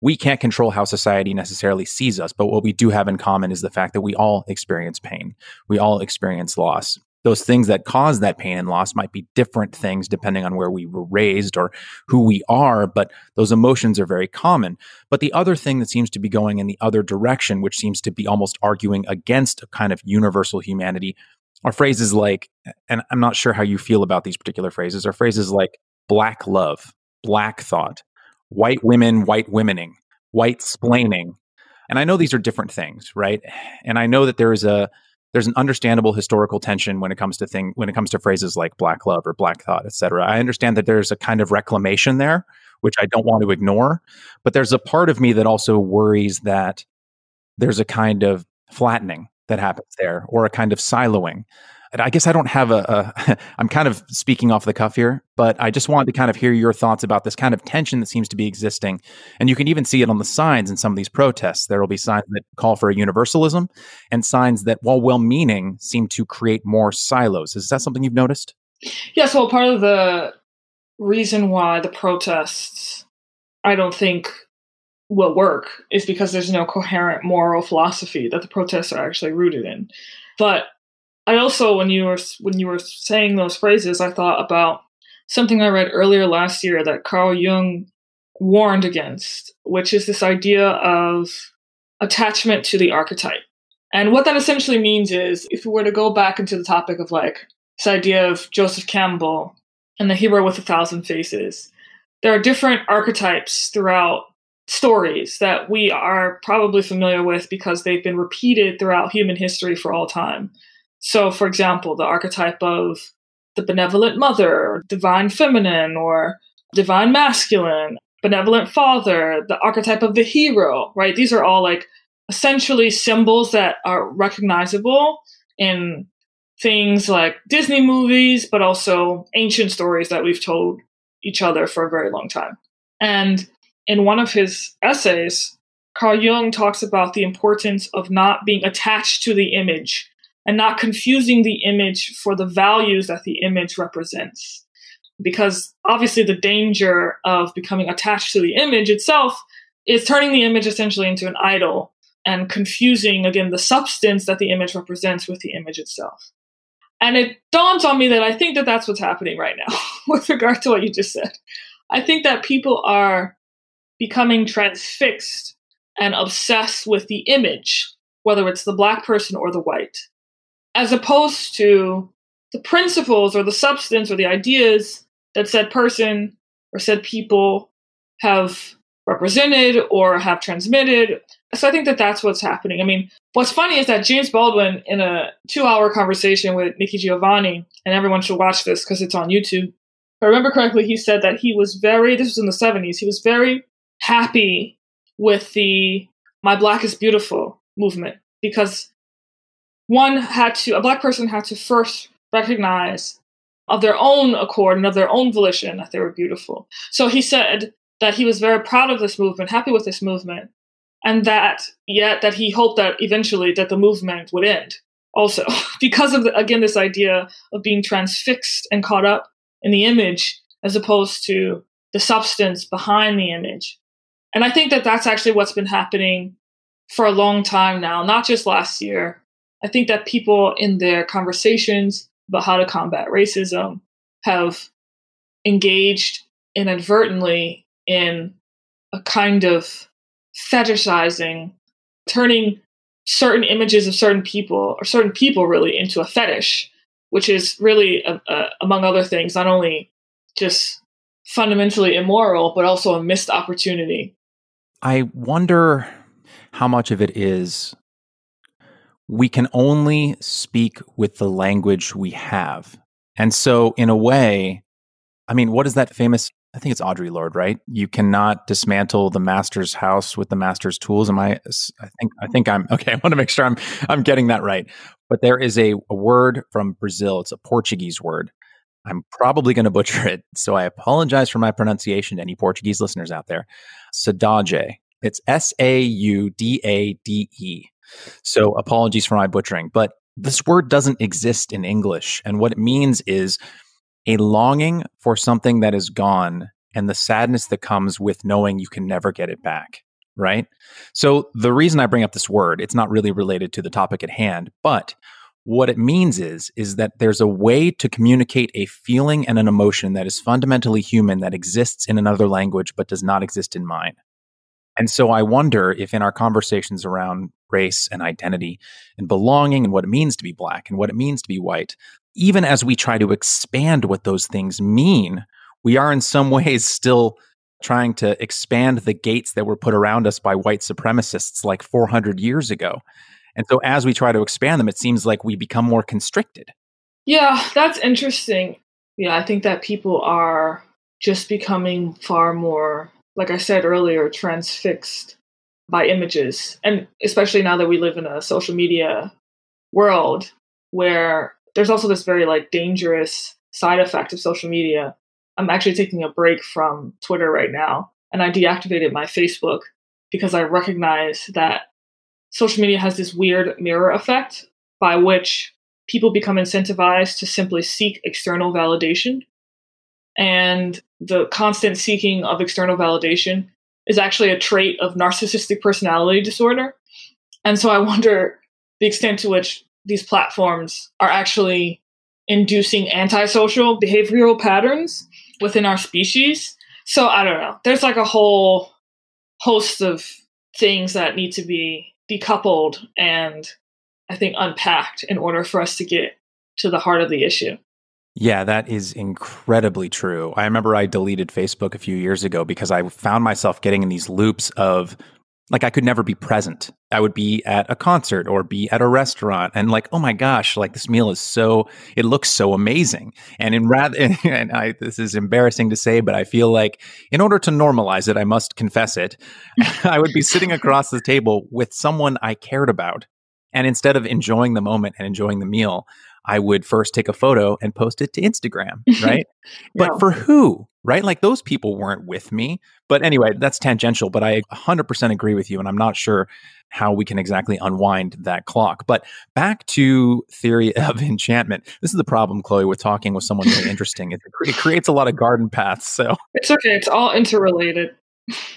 we can't control how society necessarily sees us, but what we do have in common is the fact that we all experience pain. We all experience loss. Those things that cause that pain and loss might be different things depending on where we were raised or who we are, but those emotions are very common. But the other thing that seems to be going in the other direction, which seems to be almost arguing against a kind of universal humanity, are phrases like, and I'm not sure how you feel about these particular phrases, are phrases like black love, black thought, white women, white womening, white splaining. And I know these are different things, right? And I know that there is a there's an understandable historical tension when it comes to thing when it comes to phrases like black love or black thought, et cetera. I understand that there's a kind of reclamation there, which I don't want to ignore. But there's a part of me that also worries that there's a kind of flattening that happens there or a kind of siloing. I guess I don't have a. a I'm kind of speaking off the cuff here, but I just wanted to kind of hear your thoughts about this kind of tension that seems to be existing. And you can even see it on the signs in some of these protests. There will be signs that call for a universalism and signs that, while well meaning, seem to create more silos. Is that something you've noticed? Yes. Well, part of the reason why the protests, I don't think, will work is because there's no coherent moral philosophy that the protests are actually rooted in. But I also, when you were when you were saying those phrases, I thought about something I read earlier last year that Carl Jung warned against, which is this idea of attachment to the archetype. And what that essentially means is, if we were to go back into the topic of like this idea of Joseph Campbell and the hero with a thousand faces, there are different archetypes throughout stories that we are probably familiar with because they've been repeated throughout human history for all time. So, for example, the archetype of the benevolent mother, divine feminine, or divine masculine, benevolent father, the archetype of the hero, right? These are all like essentially symbols that are recognizable in things like Disney movies, but also ancient stories that we've told each other for a very long time. And in one of his essays, Carl Jung talks about the importance of not being attached to the image and not confusing the image for the values that the image represents. Because obviously, the danger of becoming attached to the image itself is turning the image essentially into an idol and confusing, again, the substance that the image represents with the image itself. And it dawns on me that I think that that's what's happening right now with regard to what you just said. I think that people are becoming transfixed and obsessed with the image, whether it's the black person or the white as opposed to the principles or the substance or the ideas that said person or said people have represented or have transmitted. So I think that that's what's happening. I mean, what's funny is that James Baldwin, in a two hour conversation with Nikki Giovanni, and everyone should watch this because it's on YouTube. If I remember correctly, he said that he was very, this was in the 70s, he was very happy with the My Black is Beautiful movement because one had to, a black person had to first recognize of their own accord and of their own volition that they were beautiful. So he said that he was very proud of this movement, happy with this movement, and that yet that he hoped that eventually that the movement would end also because of the, again this idea of being transfixed and caught up in the image as opposed to the substance behind the image. And I think that that's actually what's been happening for a long time now, not just last year, I think that people in their conversations about how to combat racism have engaged inadvertently in a kind of fetishizing, turning certain images of certain people or certain people really into a fetish, which is really, uh, uh, among other things, not only just fundamentally immoral, but also a missed opportunity. I wonder how much of it is we can only speak with the language we have. And so, in a way, I mean, what is that famous? I think it's Audre Lorde, right? You cannot dismantle the master's house with the master's tools. Am I? I think I think I'm okay. I want to make sure I'm I'm getting that right. But there is a, a word from Brazil. It's a Portuguese word. I'm probably going to butcher it, so I apologize for my pronunciation to any Portuguese listeners out there. Saudade. It's S A U D A D E. So apologies for my butchering, but this word doesn't exist in English. And what it means is a longing for something that is gone and the sadness that comes with knowing you can never get it back. right? So the reason I bring up this word, it's not really related to the topic at hand, but what it means is is that there's a way to communicate a feeling and an emotion that is fundamentally human that exists in another language but does not exist in mine. And so I wonder if in our conversations around race and identity and belonging and what it means to be black and what it means to be white, even as we try to expand what those things mean, we are in some ways still trying to expand the gates that were put around us by white supremacists like 400 years ago. And so as we try to expand them, it seems like we become more constricted. Yeah, that's interesting. Yeah, I think that people are just becoming far more, like I said earlier, transfixed by images. And especially now that we live in a social media world where there's also this very like dangerous side effect of social media. I'm actually taking a break from Twitter right now and I deactivated my Facebook because I recognize that social media has this weird mirror effect by which people become incentivized to simply seek external validation. And the constant seeking of external validation is actually a trait of narcissistic personality disorder. And so I wonder the extent to which these platforms are actually inducing antisocial behavioral patterns within our species. So I don't know. There's like a whole host of things that need to be decoupled and I think unpacked in order for us to get to the heart of the issue. Yeah, that is incredibly true. I remember I deleted Facebook a few years ago because I found myself getting in these loops of like I could never be present. I would be at a concert or be at a restaurant and like, oh my gosh, like this meal is so it looks so amazing. And in rather and I this is embarrassing to say, but I feel like in order to normalize it, I must confess it. I would be sitting across the table with someone I cared about. And instead of enjoying the moment and enjoying the meal, I would first take a photo and post it to Instagram, right? But for who? Right? Like those people weren't with me. But anyway, that's tangential, but I 100% agree with you. And I'm not sure how we can exactly unwind that clock. But back to theory of enchantment. This is the problem, Chloe, with talking with someone really interesting. It, it creates a lot of garden paths. So it's okay. It's all interrelated.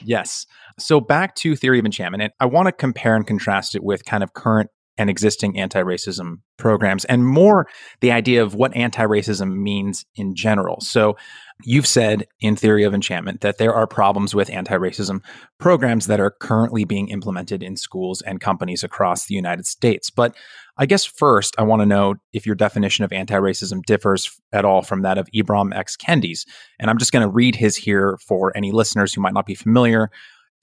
yes. So back to theory of enchantment. And I want to compare and contrast it with kind of current and existing anti racism programs, and more the idea of what anti racism means in general. So, you've said in Theory of Enchantment that there are problems with anti racism programs that are currently being implemented in schools and companies across the United States. But I guess first, I want to know if your definition of anti racism differs at all from that of Ibram X. Kendi's. And I'm just going to read his here for any listeners who might not be familiar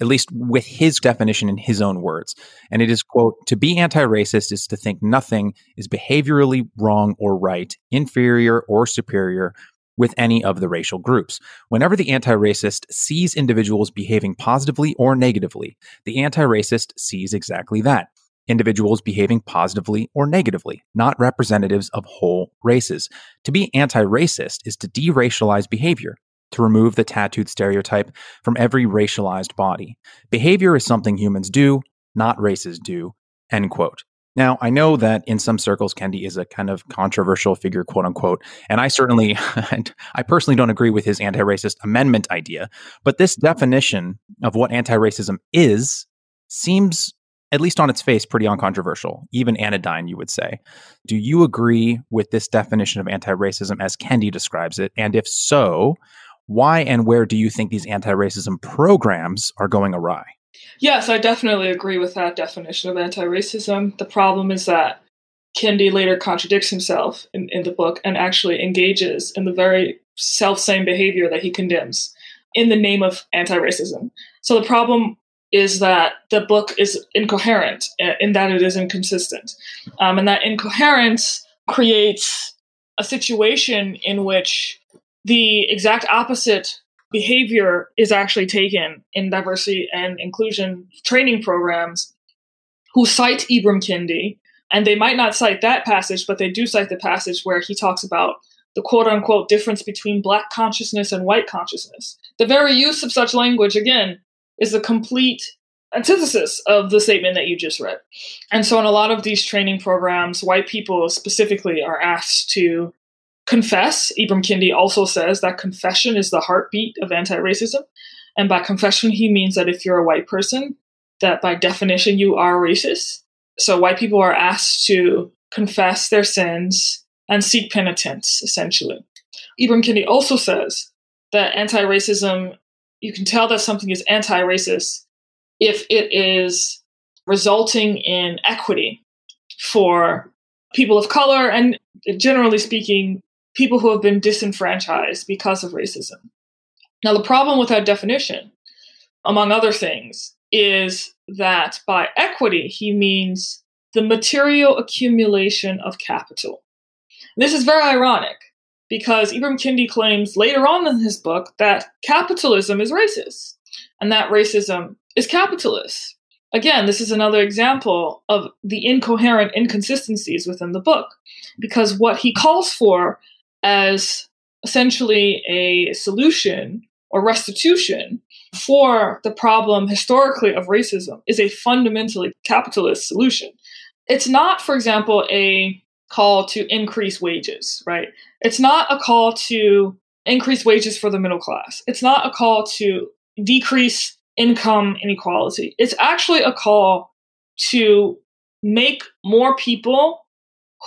at least with his definition in his own words. And it is, quote, to be anti racist is to think nothing is behaviorally wrong or right, inferior or superior with any of the racial groups. Whenever the anti racist sees individuals behaving positively or negatively, the anti racist sees exactly that. Individuals behaving positively or negatively, not representatives of whole races. To be anti racist is to deracialize behavior, to remove the tattooed stereotype from every racialized body. Behavior is something humans do, not races do. End quote. Now, I know that in some circles, Kendi is a kind of controversial figure, quote unquote, and I certainly, I personally don't agree with his anti racist amendment idea, but this definition of what anti racism is seems, at least on its face, pretty uncontroversial, even anodyne, you would say. Do you agree with this definition of anti racism as Kendi describes it? And if so, why and where do you think these anti racism programs are going awry? Yes, I definitely agree with that definition of anti racism. The problem is that Kendi later contradicts himself in, in the book and actually engages in the very self same behavior that he condemns in the name of anti racism. So the problem is that the book is incoherent in that it is inconsistent. Um, and that incoherence creates a situation in which the exact opposite behavior is actually taken in diversity and inclusion training programs who cite Ibram Kendi, and they might not cite that passage, but they do cite the passage where he talks about the quote unquote difference between black consciousness and white consciousness. The very use of such language, again, is the complete antithesis of the statement that you just read. And so, in a lot of these training programs, white people specifically are asked to confess. Ibram Kendi also says that confession is the heartbeat of anti racism. And by confession, he means that if you're a white person that by definition you are racist. So white people are asked to confess their sins and seek penitence, essentially. Ibram Kendi also says that anti racism, you can tell that something is anti racist if it is resulting in equity for people of color and generally speaking, people who have been disenfranchised because of racism. Now, the problem with that definition, among other things, is that by equity, he means the material accumulation of capital. This is very ironic because Ibram Kendi claims later on in his book that capitalism is racist and that racism is capitalist. Again, this is another example of the incoherent inconsistencies within the book because what he calls for as essentially a solution or restitution for the problem historically of racism is a fundamentally capitalist solution. It's not, for example, a call to increase wages, right? It's not a call to increase wages for the middle class. It's not a call to decrease income inequality. It's actually a call to make more people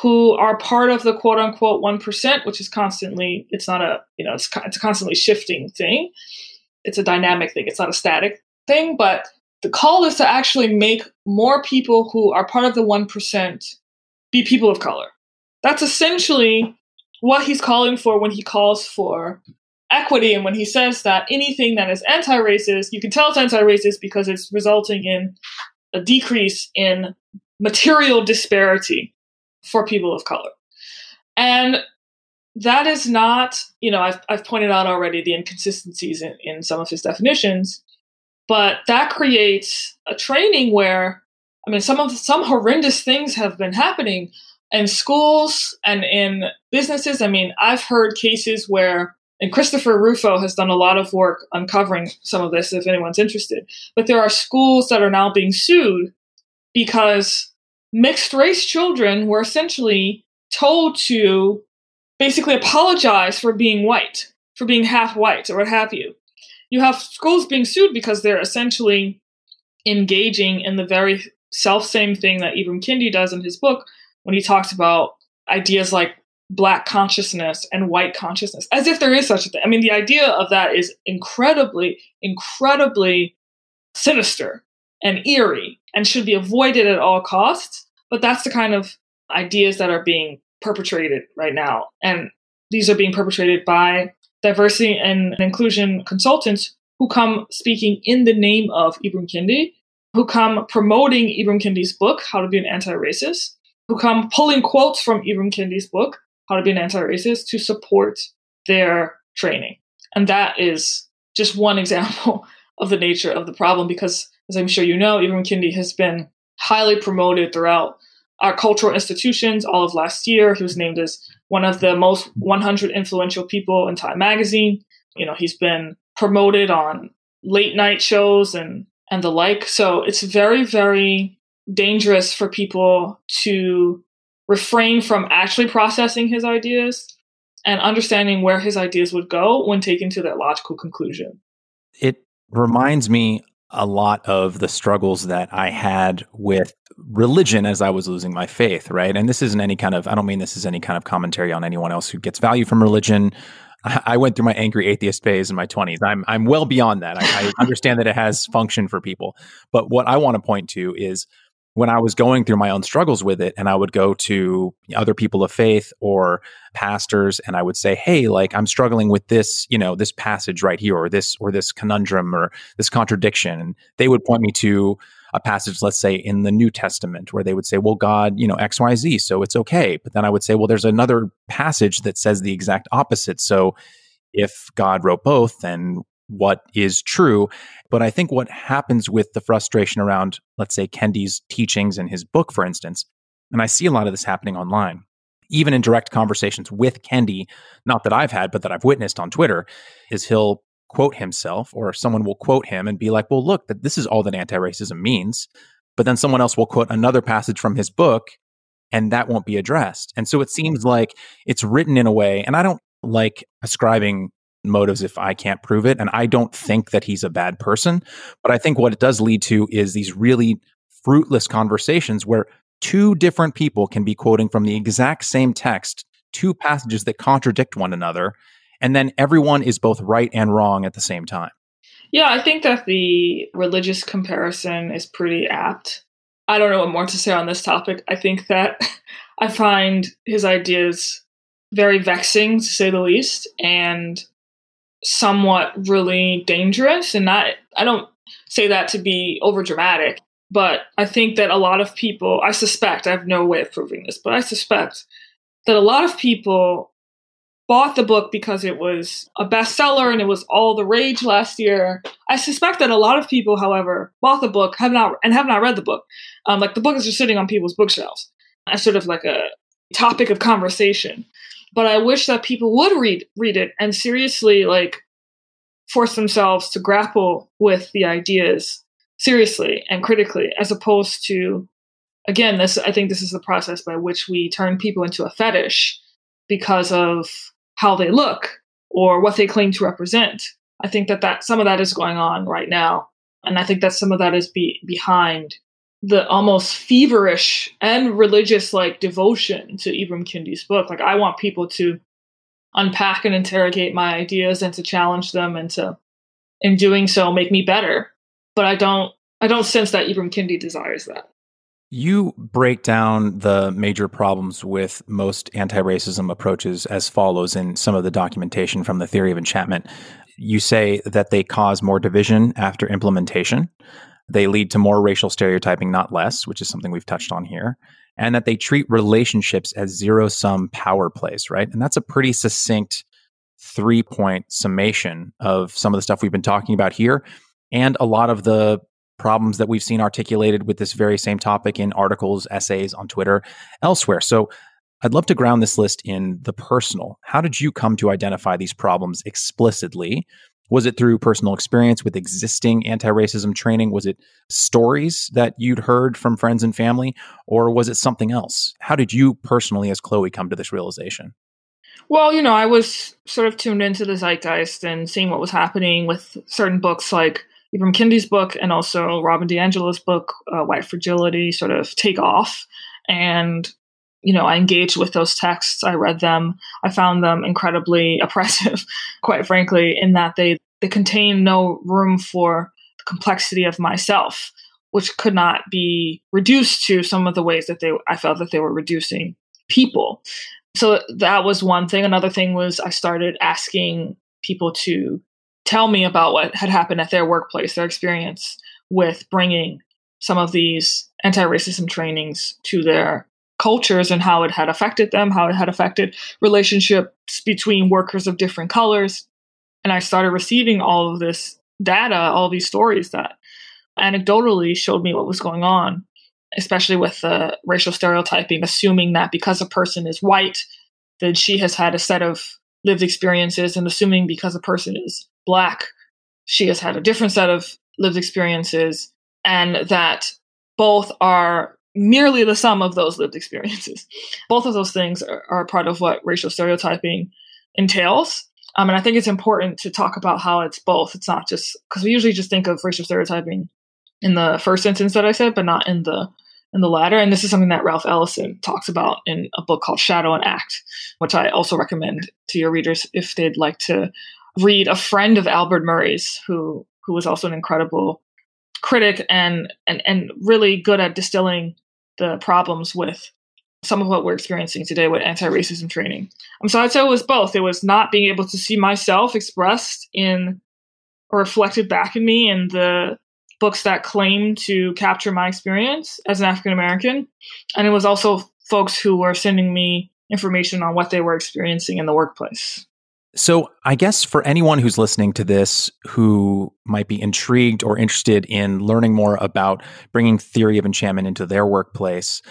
who are part of the quote unquote 1%, which is constantly, it's not a, you know, it's, it's a constantly shifting thing. It's a dynamic thing. It's not a static thing, but the call is to actually make more people who are part of the 1% be people of color. That's essentially what he's calling for when he calls for equity and when he says that anything that is anti racist, you can tell it's anti racist because it's resulting in a decrease in material disparity for people of color. And that is not, you know, I've, I've pointed out already the inconsistencies in, in some of his definitions, but that creates a training where, I mean, some of some horrendous things have been happening in schools and in businesses. I mean, I've heard cases where, and Christopher Rufo has done a lot of work uncovering some of this if anyone's interested, but there are schools that are now being sued because mixed race children were essentially told to basically apologize for being white, for being half white or what have you. You have schools being sued because they're essentially engaging in the very self same thing that Ibram Kendi does in his book when he talks about ideas like black consciousness and white consciousness, as if there is such a thing. I mean, the idea of that is incredibly, incredibly sinister and eerie and should be avoided at all costs. But that's the kind of ideas that are being perpetrated right now. And these are being perpetrated by diversity and inclusion consultants who come speaking in the name of Ibram Kendi, who come promoting Ibram Kendi's book, How to Be an Anti Racist, who come pulling quotes from Ibram Kendi's book, How to Be an Anti Racist, to support their training. And that is just one example of the nature of the problem because as I'm sure you know, Ibram Kendi has been highly promoted throughout our cultural institutions all of last year. He was named as one of the most 100 influential people in Time magazine. You know, he's been promoted on late night shows and and the like. So it's very very dangerous for people to refrain from actually processing his ideas and understanding where his ideas would go when taken to that logical conclusion. It reminds me a lot of the struggles that I had with religion as I was losing my faith, right? And this isn't any kind of, I don't mean this is any kind of commentary on anyone else who gets value from religion. I went through my angry atheist phase in my 20s. I'm, I'm well beyond that. I, I understand that it has function for people. But what I want to point to is when I was going through my own struggles with it, and I would go to other people of faith or pastors, and I would say, "Hey, like I'm struggling with this, you know, this passage right here, or this, or this conundrum, or this contradiction," and they would point me to a passage, let's say in the New Testament, where they would say, "Well, God, you know, X, Y, Z, so it's okay." But then I would say, "Well, there's another passage that says the exact opposite, so." If God wrote both, then what is true. But I think what happens with the frustration around, let's say, Kendi's teachings and his book, for instance, and I see a lot of this happening online, even in direct conversations with Kendi, not that I've had, but that I've witnessed on Twitter, is he'll quote himself or someone will quote him and be like, well, look, that this is all that anti racism means. But then someone else will quote another passage from his book and that won't be addressed. And so it seems like it's written in a way, and I don't like ascribing motives if I can't prove it. And I don't think that he's a bad person. But I think what it does lead to is these really fruitless conversations where two different people can be quoting from the exact same text, two passages that contradict one another. And then everyone is both right and wrong at the same time. Yeah, I think that the religious comparison is pretty apt. I don't know what more to say on this topic. I think that I find his ideas very vexing, to say the least, and somewhat really dangerous. And not, I don't say that to be over dramatic, but I think that a lot of people, I suspect, I have no way of proving this, but I suspect that a lot of people bought the book because it was a bestseller and it was all the rage last year. I suspect that a lot of people, however, bought the book have not and have not read the book. Um, like the book is just sitting on people's bookshelves as sort of like a topic of conversation. But I wish that people would read read it and seriously like force themselves to grapple with the ideas seriously and critically, as opposed to again, this I think this is the process by which we turn people into a fetish because of how they look or what they claim to represent. I think that, that some of that is going on right now. And I think that some of that is be, behind the almost feverish and religious like devotion to Ibram Kendi's book. Like I want people to unpack and interrogate my ideas and to challenge them and to in doing so make me better. But I don't I don't sense that Ibram Kendi desires that. You break down the major problems with most anti racism approaches as follows in some of the documentation from the theory of enchantment. You say that they cause more division after implementation, they lead to more racial stereotyping, not less, which is something we've touched on here, and that they treat relationships as zero sum power plays, right? And that's a pretty succinct three point summation of some of the stuff we've been talking about here and a lot of the problems that we've seen articulated with this very same topic in articles, essays on Twitter, elsewhere. So I'd love to ground this list in the personal. How did you come to identify these problems explicitly? Was it through personal experience with existing anti racism training? Was it stories that you'd heard from friends and family? Or was it something else? How did you personally, as Chloe, come to this realization? Well, you know, I was sort of tuned into the zeitgeist and seeing what was happening with certain books like Ibram Kendi's book and also Robin DiAngelo's book, uh, White Fragility, sort of take off. And, you know, I engaged with those texts. I read them. I found them incredibly oppressive, quite frankly, in that they, they contain no room for the complexity of myself, which could not be reduced to some of the ways that they I felt that they were reducing people. So that was one thing. Another thing was I started asking people to tell me about what had happened at their workplace, their experience with bringing some of these anti racism trainings to their cultures and how it had affected them, how it had affected relationships between workers of different colors. And I started receiving all of this data, all these stories that anecdotally showed me what was going on, especially with the racial stereotyping, assuming that because a person is white, then she has had a set of lived experiences, and assuming because a person is black, she has had a different set of lived experiences, and that both are merely the sum of those lived experiences. Both of those things are, are part of what racial stereotyping entails. Um, and I think it's important to talk about how it's both. It's not just because we usually just think of racial stereotyping in the first sentence that I said, but not in the in the latter. And this is something that Ralph Ellison talks about in a book called Shadow and Act, which I also recommend to your readers if they'd like to read a friend of Albert Murray's who who was also an incredible critic and and and really good at distilling the problems with some of what we're experiencing today with anti-racism training. Um, so I'd say it was both. It was not being able to see myself expressed in or reflected back in me in the books that claim to capture my experience as an African American. And it was also folks who were sending me information on what they were experiencing in the workplace. So, I guess for anyone who's listening to this who might be intrigued or interested in learning more about bringing theory of enchantment into their workplace,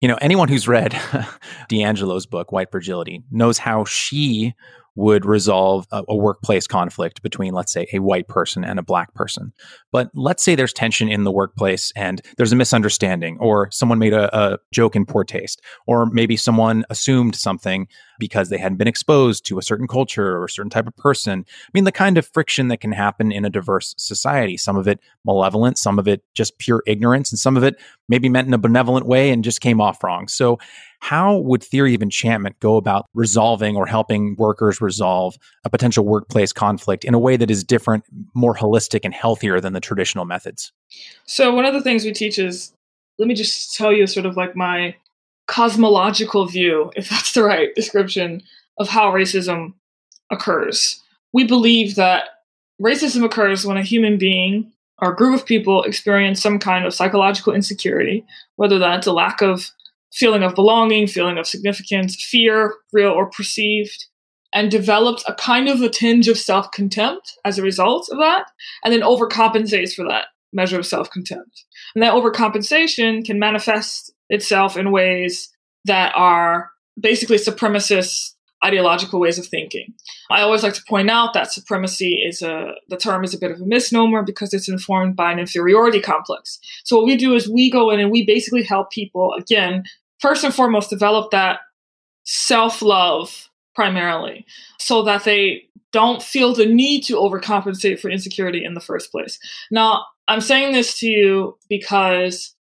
you know, anyone who's read DiAngelo's book, White Fragility, knows how she would resolve a, a, workplace conflict between, let's say, a white person and a black person. But let's say there's tension in the workplace and there's a misunderstanding, or someone made a, a joke in poor taste, or maybe someone assumed something because they hadn't been exposed to a certain culture or a certain type of person. I mean, the kind of friction that can happen in a diverse society, some of it malevolent, some of it just pure ignorance, and some of it maybe meant in a benevolent way and just came off wrong. So, how would theory of enchantment go about resolving or helping workers resolve a potential workplace conflict in a way that is different, more holistic, and healthier than the traditional methods? So, one of the things we teach is let me just tell you sort of like my cosmological view, if that's the right description, of how racism occurs. We believe that racism occurs when a human being or a group of people experience some kind of psychological insecurity, whether that's a lack of feeling of belonging, feeling of significance, fear, real or perceived, and develops a kind of a tinge of self contempt as a result of that, and then overcompensates for that measure of self contempt. And that overcompensation can manifest itself in ways that are basically supremacist ideological ways of thinking. I always like to point out that supremacy is a the term is a bit of a misnomer because it's informed by an inferiority complex. So what we do is we go in and we basically help people again first and foremost develop that self-love primarily so that they don't feel the need to overcompensate for insecurity in the first place. Now, I'm saying this to you because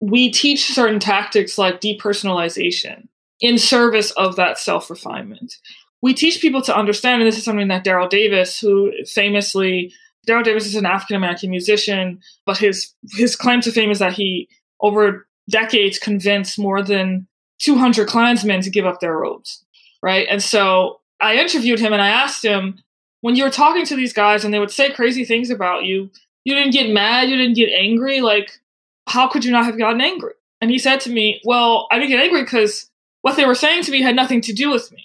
we teach certain tactics like depersonalization in service of that self refinement. We teach people to understand, and this is something that Daryl Davis, who famously, Daryl Davis is an African American musician, but his his claim to fame is that he, over decades, convinced more than 200 Klansmen to give up their robes, right? And so I interviewed him and I asked him, when you were talking to these guys and they would say crazy things about you, you didn't get mad, you didn't get angry, like how could you not have gotten angry? And he said to me, Well, I didn't get angry because what they were saying to me had nothing to do with me.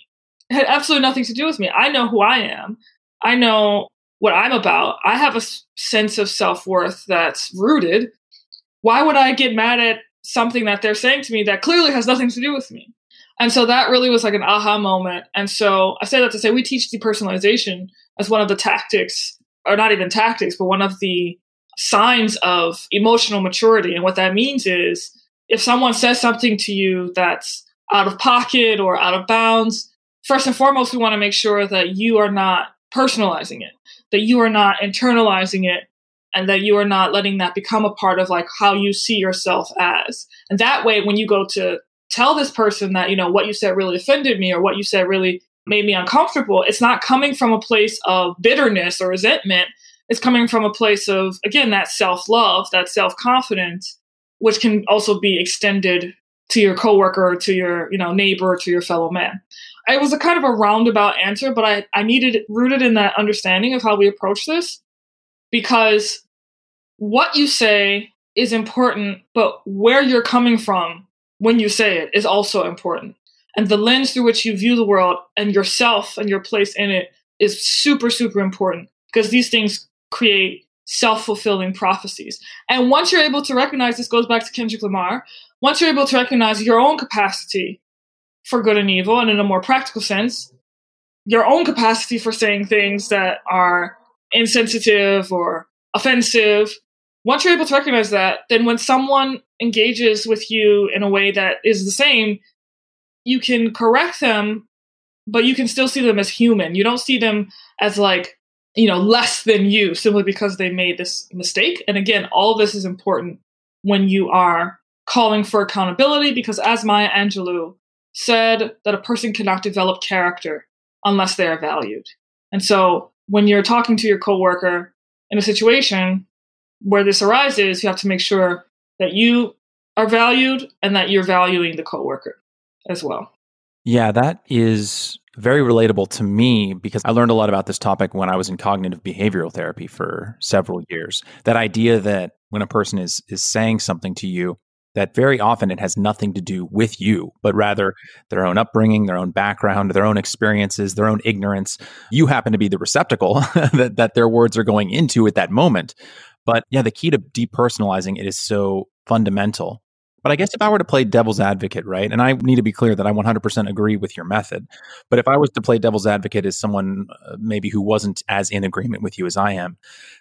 It had absolutely nothing to do with me. I know who I am. I know what I'm about. I have a sense of self worth that's rooted. Why would I get mad at something that they're saying to me that clearly has nothing to do with me? And so that really was like an aha moment. And so I say that to say we teach depersonalization as one of the tactics, or not even tactics, but one of the signs of emotional maturity. And what that means is if someone says something to you that's out of pocket or out of bounds, first and foremost, we want to make sure that you are not personalizing it, that you are not internalizing it, and that you are not letting that become a part of like how you see yourself as. And that way, when you go to tell this person that, you know, what you said really offended me or what you said really made me uncomfortable, it's not coming from a place of bitterness or resentment It's coming from a place of again that self-love that self-confidence which can also be extended to your coworker to your you know neighbor to your fellow man it was a kind of a roundabout answer but i i needed rooted in that understanding of how we approach this because what you say is important but where you're coming from when you say it is also important and the lens through which you view the world and yourself and your place in it is super super important because these things create self fulfilling prophecies. And once you're able to recognize this, goes back to Kendrick Lamar. Once you're able to recognize your own capacity for good and evil, and in a more practical sense, your own capacity for saying things that are insensitive or offensive, once you're able to recognize that, then when someone engages with you in a way that is the same, you can correct them, but you can still see them as human. You don't see them as like you know, less than you simply because they made this mistake. And again, all this is important when you are calling for accountability because as Maya Angelou said that a person cannot develop character unless they are valued. And so when you're talking to your coworker in a situation where this arises, you have to make sure that you are valued and that you're valuing the coworker as well. Yeah, that is very relatable to me because I learned a lot about this topic when I was in cognitive behavioral therapy for several years. That idea that when a person is is saying something to you that very often it has nothing to do with you, but rather their own upbringing, their own background, their own experiences, their own ignorance. You happen to be the receptacle that, that their words are going into at that moment. But yeah, the key to depersonalizing it is so fundamental But I guess if I were to play devil's advocate, right, and I need to be clear that I 100% agree with your method, but if I was to play devil's advocate as someone uh, maybe who wasn't as in agreement with you as I am,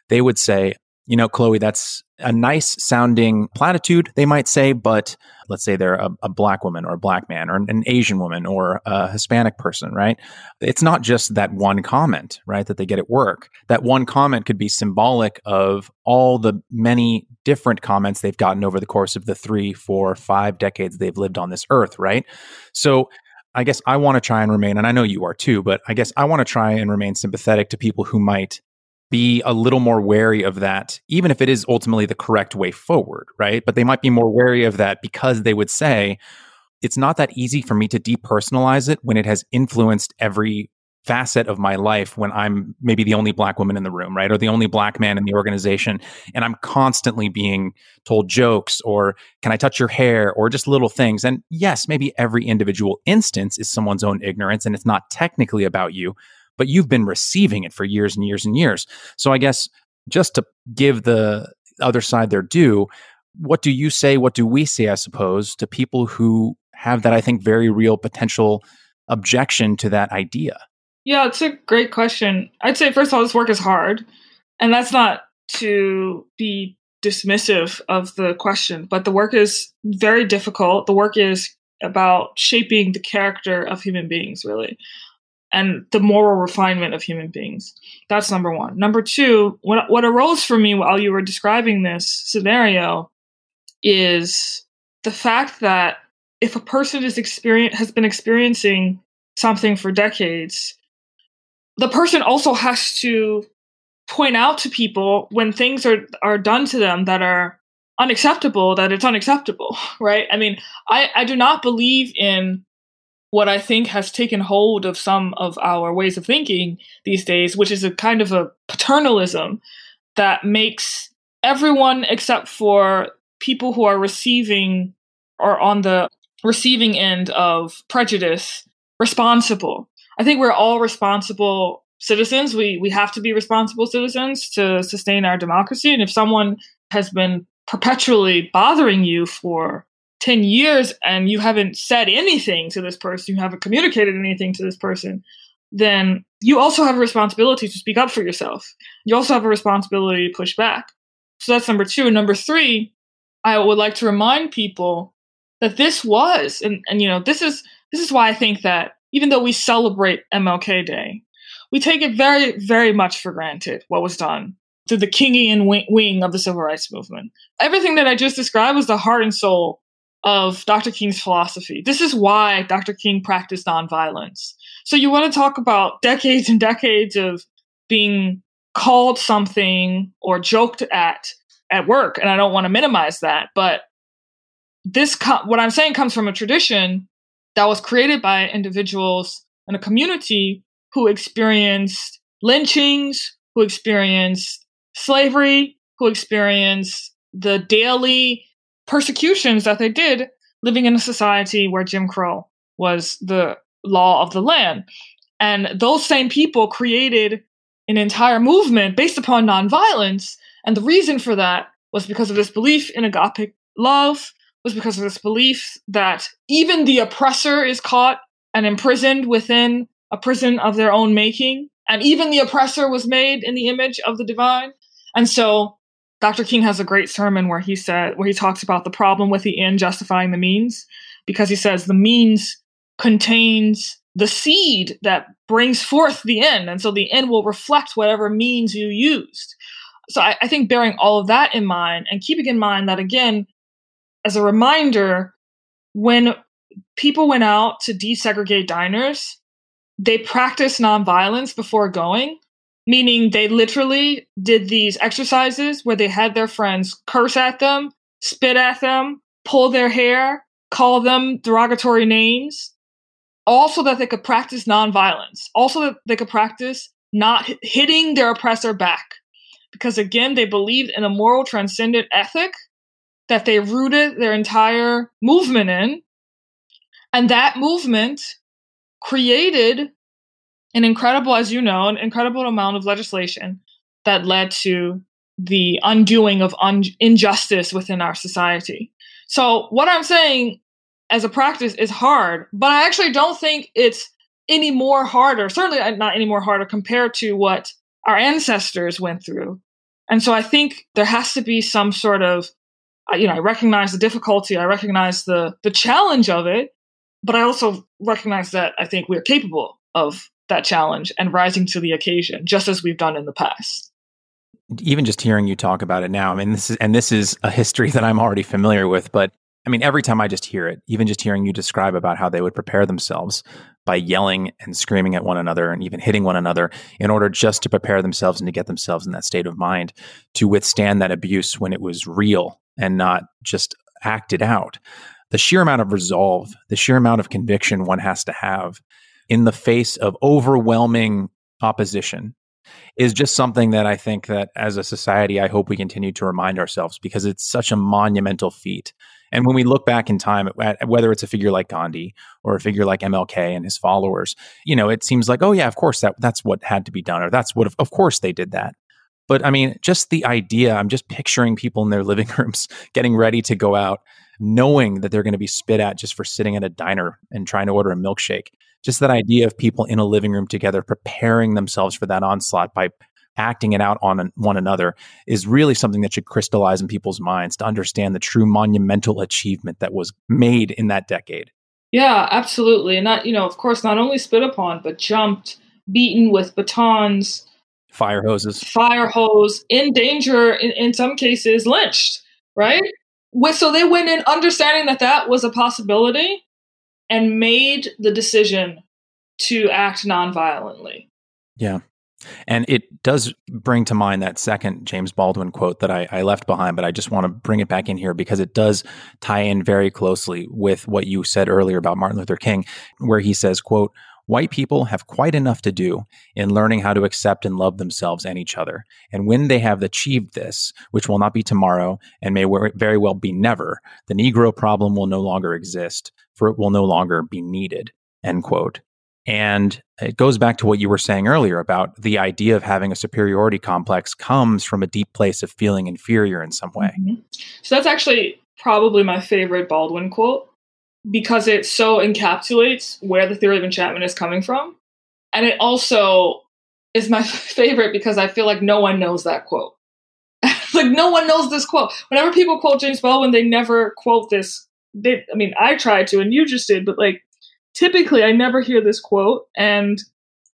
they would say, you know, Chloe, that's a nice sounding platitude, they might say, but let's say they're a, a, black woman or a black man or an Asian woman or a Hispanic person, right? It's not just that one comment, right, that they get at work. That one comment could be symbolic of all the many different comments they've gotten over the course of the three, four, five decades they've lived on this earth, right? So, I guess I want to try and remain, and I know you are too, but I guess I want to try and remain sympathetic to people who might be a little more wary of that, even if it is ultimately the correct way forward, right? But they might be more wary of that because they would say, it's not that easy for me to depersonalize it when it has influenced every facet of my life when I'm maybe the only black woman in the room, right? Or the only black man in the organization. And I'm constantly being told jokes or can I touch your hair or just little things. And yes, maybe every individual instance is someone's own ignorance and it's not technically about you, but you've been receiving it for years and years and years. So I guess just to give the other side their due, what do you say? What do we say, I suppose, to people who have that, I think, very real potential objection to that idea? Yeah, it's a great question. I'd say, first of all, this work is hard. And that's not to be dismissive of the question, but the work is very difficult. The work is about shaping the character of human beings, really and the moral refinement of human beings. That's number one. Number two, what, what arose for me while you were describing this scenario is the fact that if a person is experience has been experiencing something for decades, the person also has to point out to people when things are are done to them that are unacceptable that it's unacceptable right i mean i i do not believe in what I think has taken hold of some of our ways of thinking these days, which is a kind of a paternalism that makes everyone except for people who are receiving or on the receiving end of prejudice responsible. I think we're all responsible citizens. We we have to be responsible citizens to sustain our democracy. And if someone has been perpetually bothering you for 10 years and you haven't said anything to this person, you haven't communicated anything to this person, then you also have a responsibility to speak up for yourself. You also have a responsibility to push back. So that's number two. And number three, I would like to remind people that this was, and, and you know, this is this is why I think that even though we celebrate MLK Day, we take it very, very much for granted what was done through the Kingian wing of the civil rights movement. Everything that I just described was the heart and soul of Dr. King's philosophy. This is why Dr. King practiced nonviolence. So you want to talk about decades and decades of being called something or joked at at work, and I don't want to minimize that, but this co- what I'm saying comes from a tradition that was created by individuals in a community who experienced lynchings, who experienced slavery, who experienced the daily persecutions that they did living in a society where Jim Crow was the law of the land. And those same people created an entire movement based upon nonviolence. And the reason for that was because of this belief in agape love, was because of this belief that even the oppressor is caught and imprisoned within a prison of their own making. And even the oppressor was made in the image of the divine. And so Dr. King has a great sermon where he said where he talks about the problem with the end justifying the means because he says the means contains the seed that brings forth the end and so the end will reflect whatever means you used so I, I think bearing all of that in mind and keeping in mind that again as a reminder when people went out to desegregate diners they practiced nonviolence before going meaning they literally did these exercises where they had their friends curse at them, spit at them, pull their hair, call them derogatory names, also that they could practice nonviolence, also that they could practice not hitting their oppressor back. Because again, they believed in a moral transcendent ethic that they rooted their entire movement in. And that movement created an incredible, as you know, an incredible amount of legislation that led to the undoing of un- injustice within our society. So what I'm saying as a practice is hard, but I actually don't think it's any more harder, certainly uh, not any more harder compared to what our ancestors went through. And so I think there has to be some sort of, uh, you know, I recognize the difficulty, I recognize the the challenge of it, but I also recognize that I think we're capable of that challenge and rising to the occasion, just as we've done in the past. Even just hearing you talk about it now, I mean, this is and this is a history that I'm already familiar with, but I mean, every time I just hear it, even just hearing you describe about how they would prepare themselves by yelling and screaming at one another and even hitting one another in order just to prepare themselves and to get themselves in that state of mind to withstand that abuse when it was real and not just acted out. The sheer amount of resolve, the sheer amount of conviction one has to have in the face of overwhelming opposition is just something that I think that as a society, I hope we continue to remind ourselves because it's such a monumental feat. And when we look back in time, whether it's a figure like Gandhi or a figure like MLK and his followers, you know, it seems like, oh yeah, of course that that's what had to be done, or that's what, of course they did that. But I mean, just the idea, I'm just picturing people in their living rooms getting ready to go out, knowing that they're going to be spit at just for sitting at a diner and trying to order a milkshake just that idea of people in a living room together preparing themselves for that onslaught by acting it out on one another is really something that should crystallize in people's minds to understand the true monumental achievement that was made in that decade. Yeah, absolutely. And not, you know, of course, not only spit upon, but jumped, beaten with batons, fire hoses, fire hose, in danger, in, in some cases, lynched, right? So they went in understanding that that was a possibility and made the decision to act nonviolently. Yeah. And it does bring to mind that second James Baldwin quote that I, I, left behind, but I just want to bring it back in here because it does tie in very closely with what you said earlier about Martin Luther King, where he says, quote, White people have quite enough to do in learning how to accept and love themselves and each other. And when they have achieved this, which will not be tomorrow and may very well be never, the Negro problem will no longer exist, for it will no longer be needed. End quote. And it goes back to what you were saying earlier about the idea of having a superiority complex comes from a deep place of feeling inferior in some way. Mm-hmm. So that's actually probably my favorite Baldwin quote because it so encapsulates where the theory of enchantment is coming from. And it also is my favorite because I feel like no one knows that quote. like no one knows this quote. Whenever people quote James Baldwin, they never quote this. They, I mean, I tried to, and you just did, but like typically, I never hear this quote, and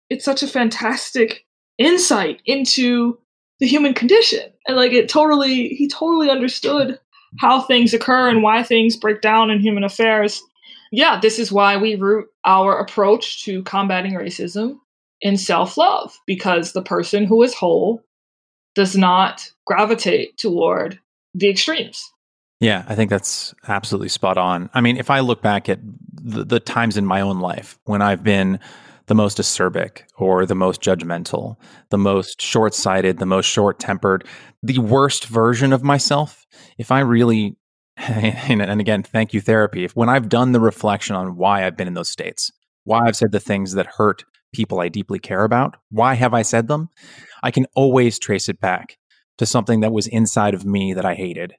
it's such a fantastic insight into the human condition, and like it totally, he totally understood how things occur and why things break down in human affairs. Yeah, this is why we root our approach to combating racism in self love, because the person who is whole does not gravitate toward the extremes. Yeah, I think that's absolutely spot on. I mean, if I look back at the, the times in my own life when I've been the most acerbic or the most judgmental, the most short sighted, the most short tempered, the worst version of myself, if I really, and again, thank you, therapy, if when I've done the reflection on why I've been in those states, why I've said the things that hurt people I deeply care about, why have I said them, I can always trace it back to something that was inside of me that I hated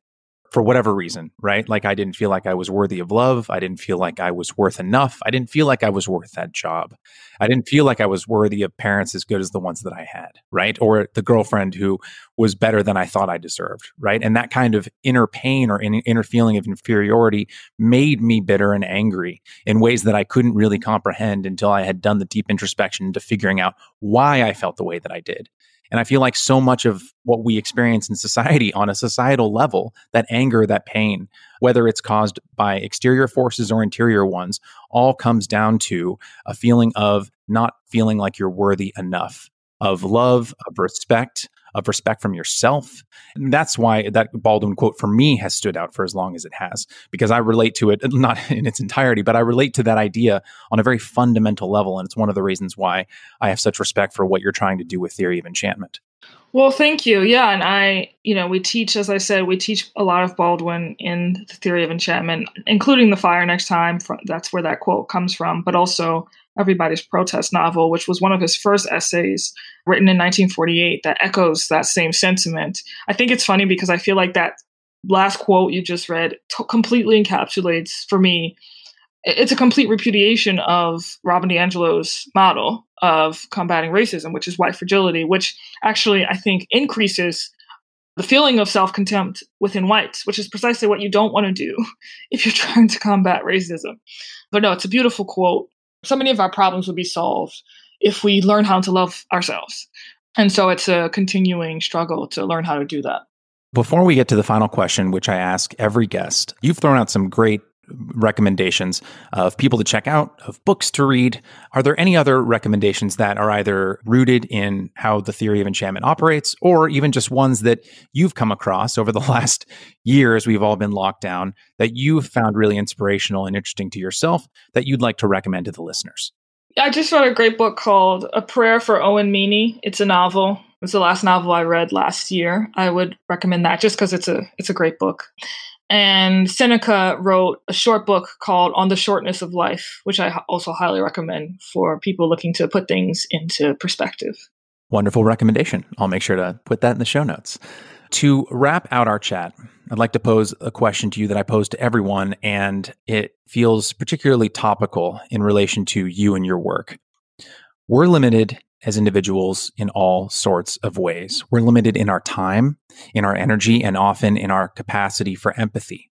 for whatever reason, right? Like I didn't feel like I was worthy of love. I didn't feel like I was worth enough. I didn't feel like I was worth that job. I didn't feel like I was worthy of parents as good as the ones that I had, right? Or the girlfriend who was better than I thought I deserved, right? And that kind of inner pain or inner feeling of inferiority made me bitter and angry in ways that I couldn't really comprehend until I had done the deep introspection into figuring out why I felt the way that I did. And I feel like so much of what we experience in society on a societal level, that anger, that pain, whether it's caused by exterior forces or interior ones, all comes down to a feeling of not feeling like you're worthy enough of love, of respect, of respect from yourself. And that's why that Baldwin quote for me has stood out for as long as it has, because I relate to it, not in its entirety, but I relate to that idea on a very fundamental level. And it's one of the reasons why I have such respect for what you're trying to do with theory of enchantment. Well, thank you. Yeah, and I, you know, we teach, as I said, we teach a lot of Baldwin in the theory of enchantment, including the fire next time. That's where that quote comes from, but also Everybody's Protest novel, which was one of his first essays written in 1948 that echoes that same sentiment. I think it's funny because I feel like that last quote you just read t- completely encapsulates for me it's a complete repudiation of Robin DiAngelo's model of combating racism, which is white fragility, which actually I think increases the feeling of self contempt within whites, which is precisely what you don't want to do if you're trying to combat racism. But no, it's a beautiful quote. So many of our problems would be solved if we learn how to love ourselves. And so it's a continuing struggle to learn how to do that. Before we get to the final question, which I ask every guest, you've thrown out some great recommendations of people to check out, of books to read. Are there any other recommendations that are either rooted in how the theory of enchantment operates, or even just ones that you've come across over the last years we've all been locked down that you've found really inspirational and interesting to yourself that you'd like to recommend to the listeners? I just read a great book called A Prayer for Owen Meany. It's a novel. It's the last novel I read last year. I would recommend that just because it's a it's a great book. And Seneca wrote a short book called On the Shortness of Life, which I also highly recommend for people looking to put things into perspective. Wonderful recommendation. I'll make sure to put that in the show notes. To wrap out our chat, I'd like to pose a question to you that I pose to everyone, and it feels particularly topical in relation to you and your work. We're limited as individuals in all sorts of ways. We're limited in our time, in our energy, and often in our capacity for empathy.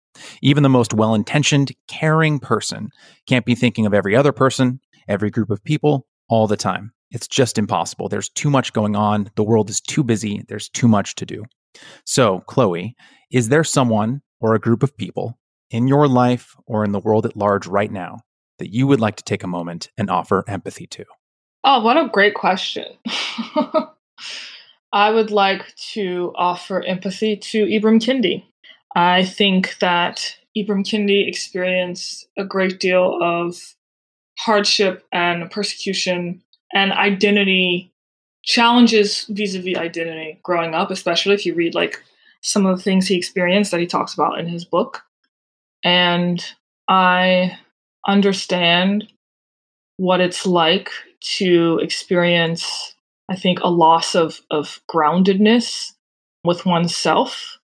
Even the most well intentioned, caring person can't be thinking of every other person, every group of people, all the time. It's just impossible. There's too much going on. The world is too busy. There's too much to do. So, Chloe, is there someone or a group of people in your life or in the world at large right now that you would like to take a moment and offer empathy to? Oh, what a great question. I would like to offer empathy to Ibram Kendi. I think that Ibram Kendi experienced a great deal of hardship and persecution and identity challenges vis-a-vis identity growing up, especially if you read like some of the things he experienced that he talks about in his book. And I understand what it's like to experience, I think, a loss of, of groundedness with oneself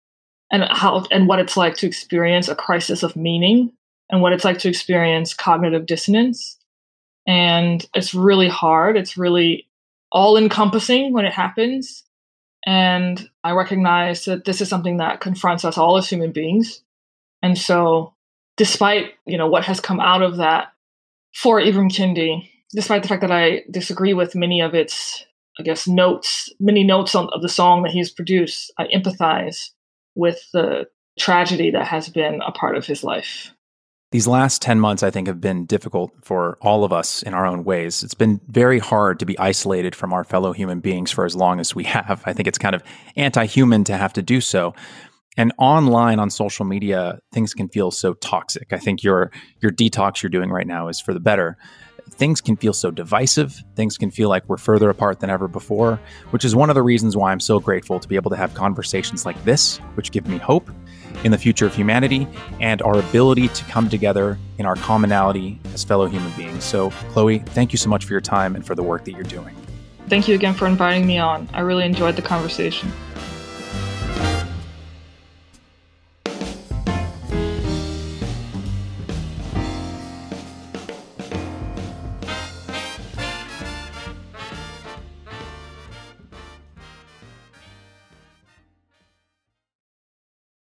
and how and what it's like to experience a crisis of meaning and what it's like to experience cognitive dissonance. And it's really hard. It's really all encompassing when it happens. And I recognize that this is something that confronts us all as human beings. And so, despite you know what has come out of that for Ibram Kendi, despite the fact that I disagree with many of its, I guess, notes, many notes on, of the song that he's produced, I empathize with the tragedy that has been a part of his life. These last 10 months, I think, have been difficult for all of us in our own ways. It's been very hard to be isolated from our fellow human beings for as long as we have. I think it's kind of anti human to have to do so. And online on social media, things can feel so toxic. I think your, your detox you're doing right now is for the better things can feel so divisive. Things can feel like we're further apart than ever before, which is one of the reasons why I'm so grateful to be able to have conversations like this, which give me hope in the future of humanity and our ability to come together in our commonality as fellow human beings. So, Chloe, thank you so much for your time and for the work that you're doing. Thank you again for inviting me on. I really enjoyed the conversation.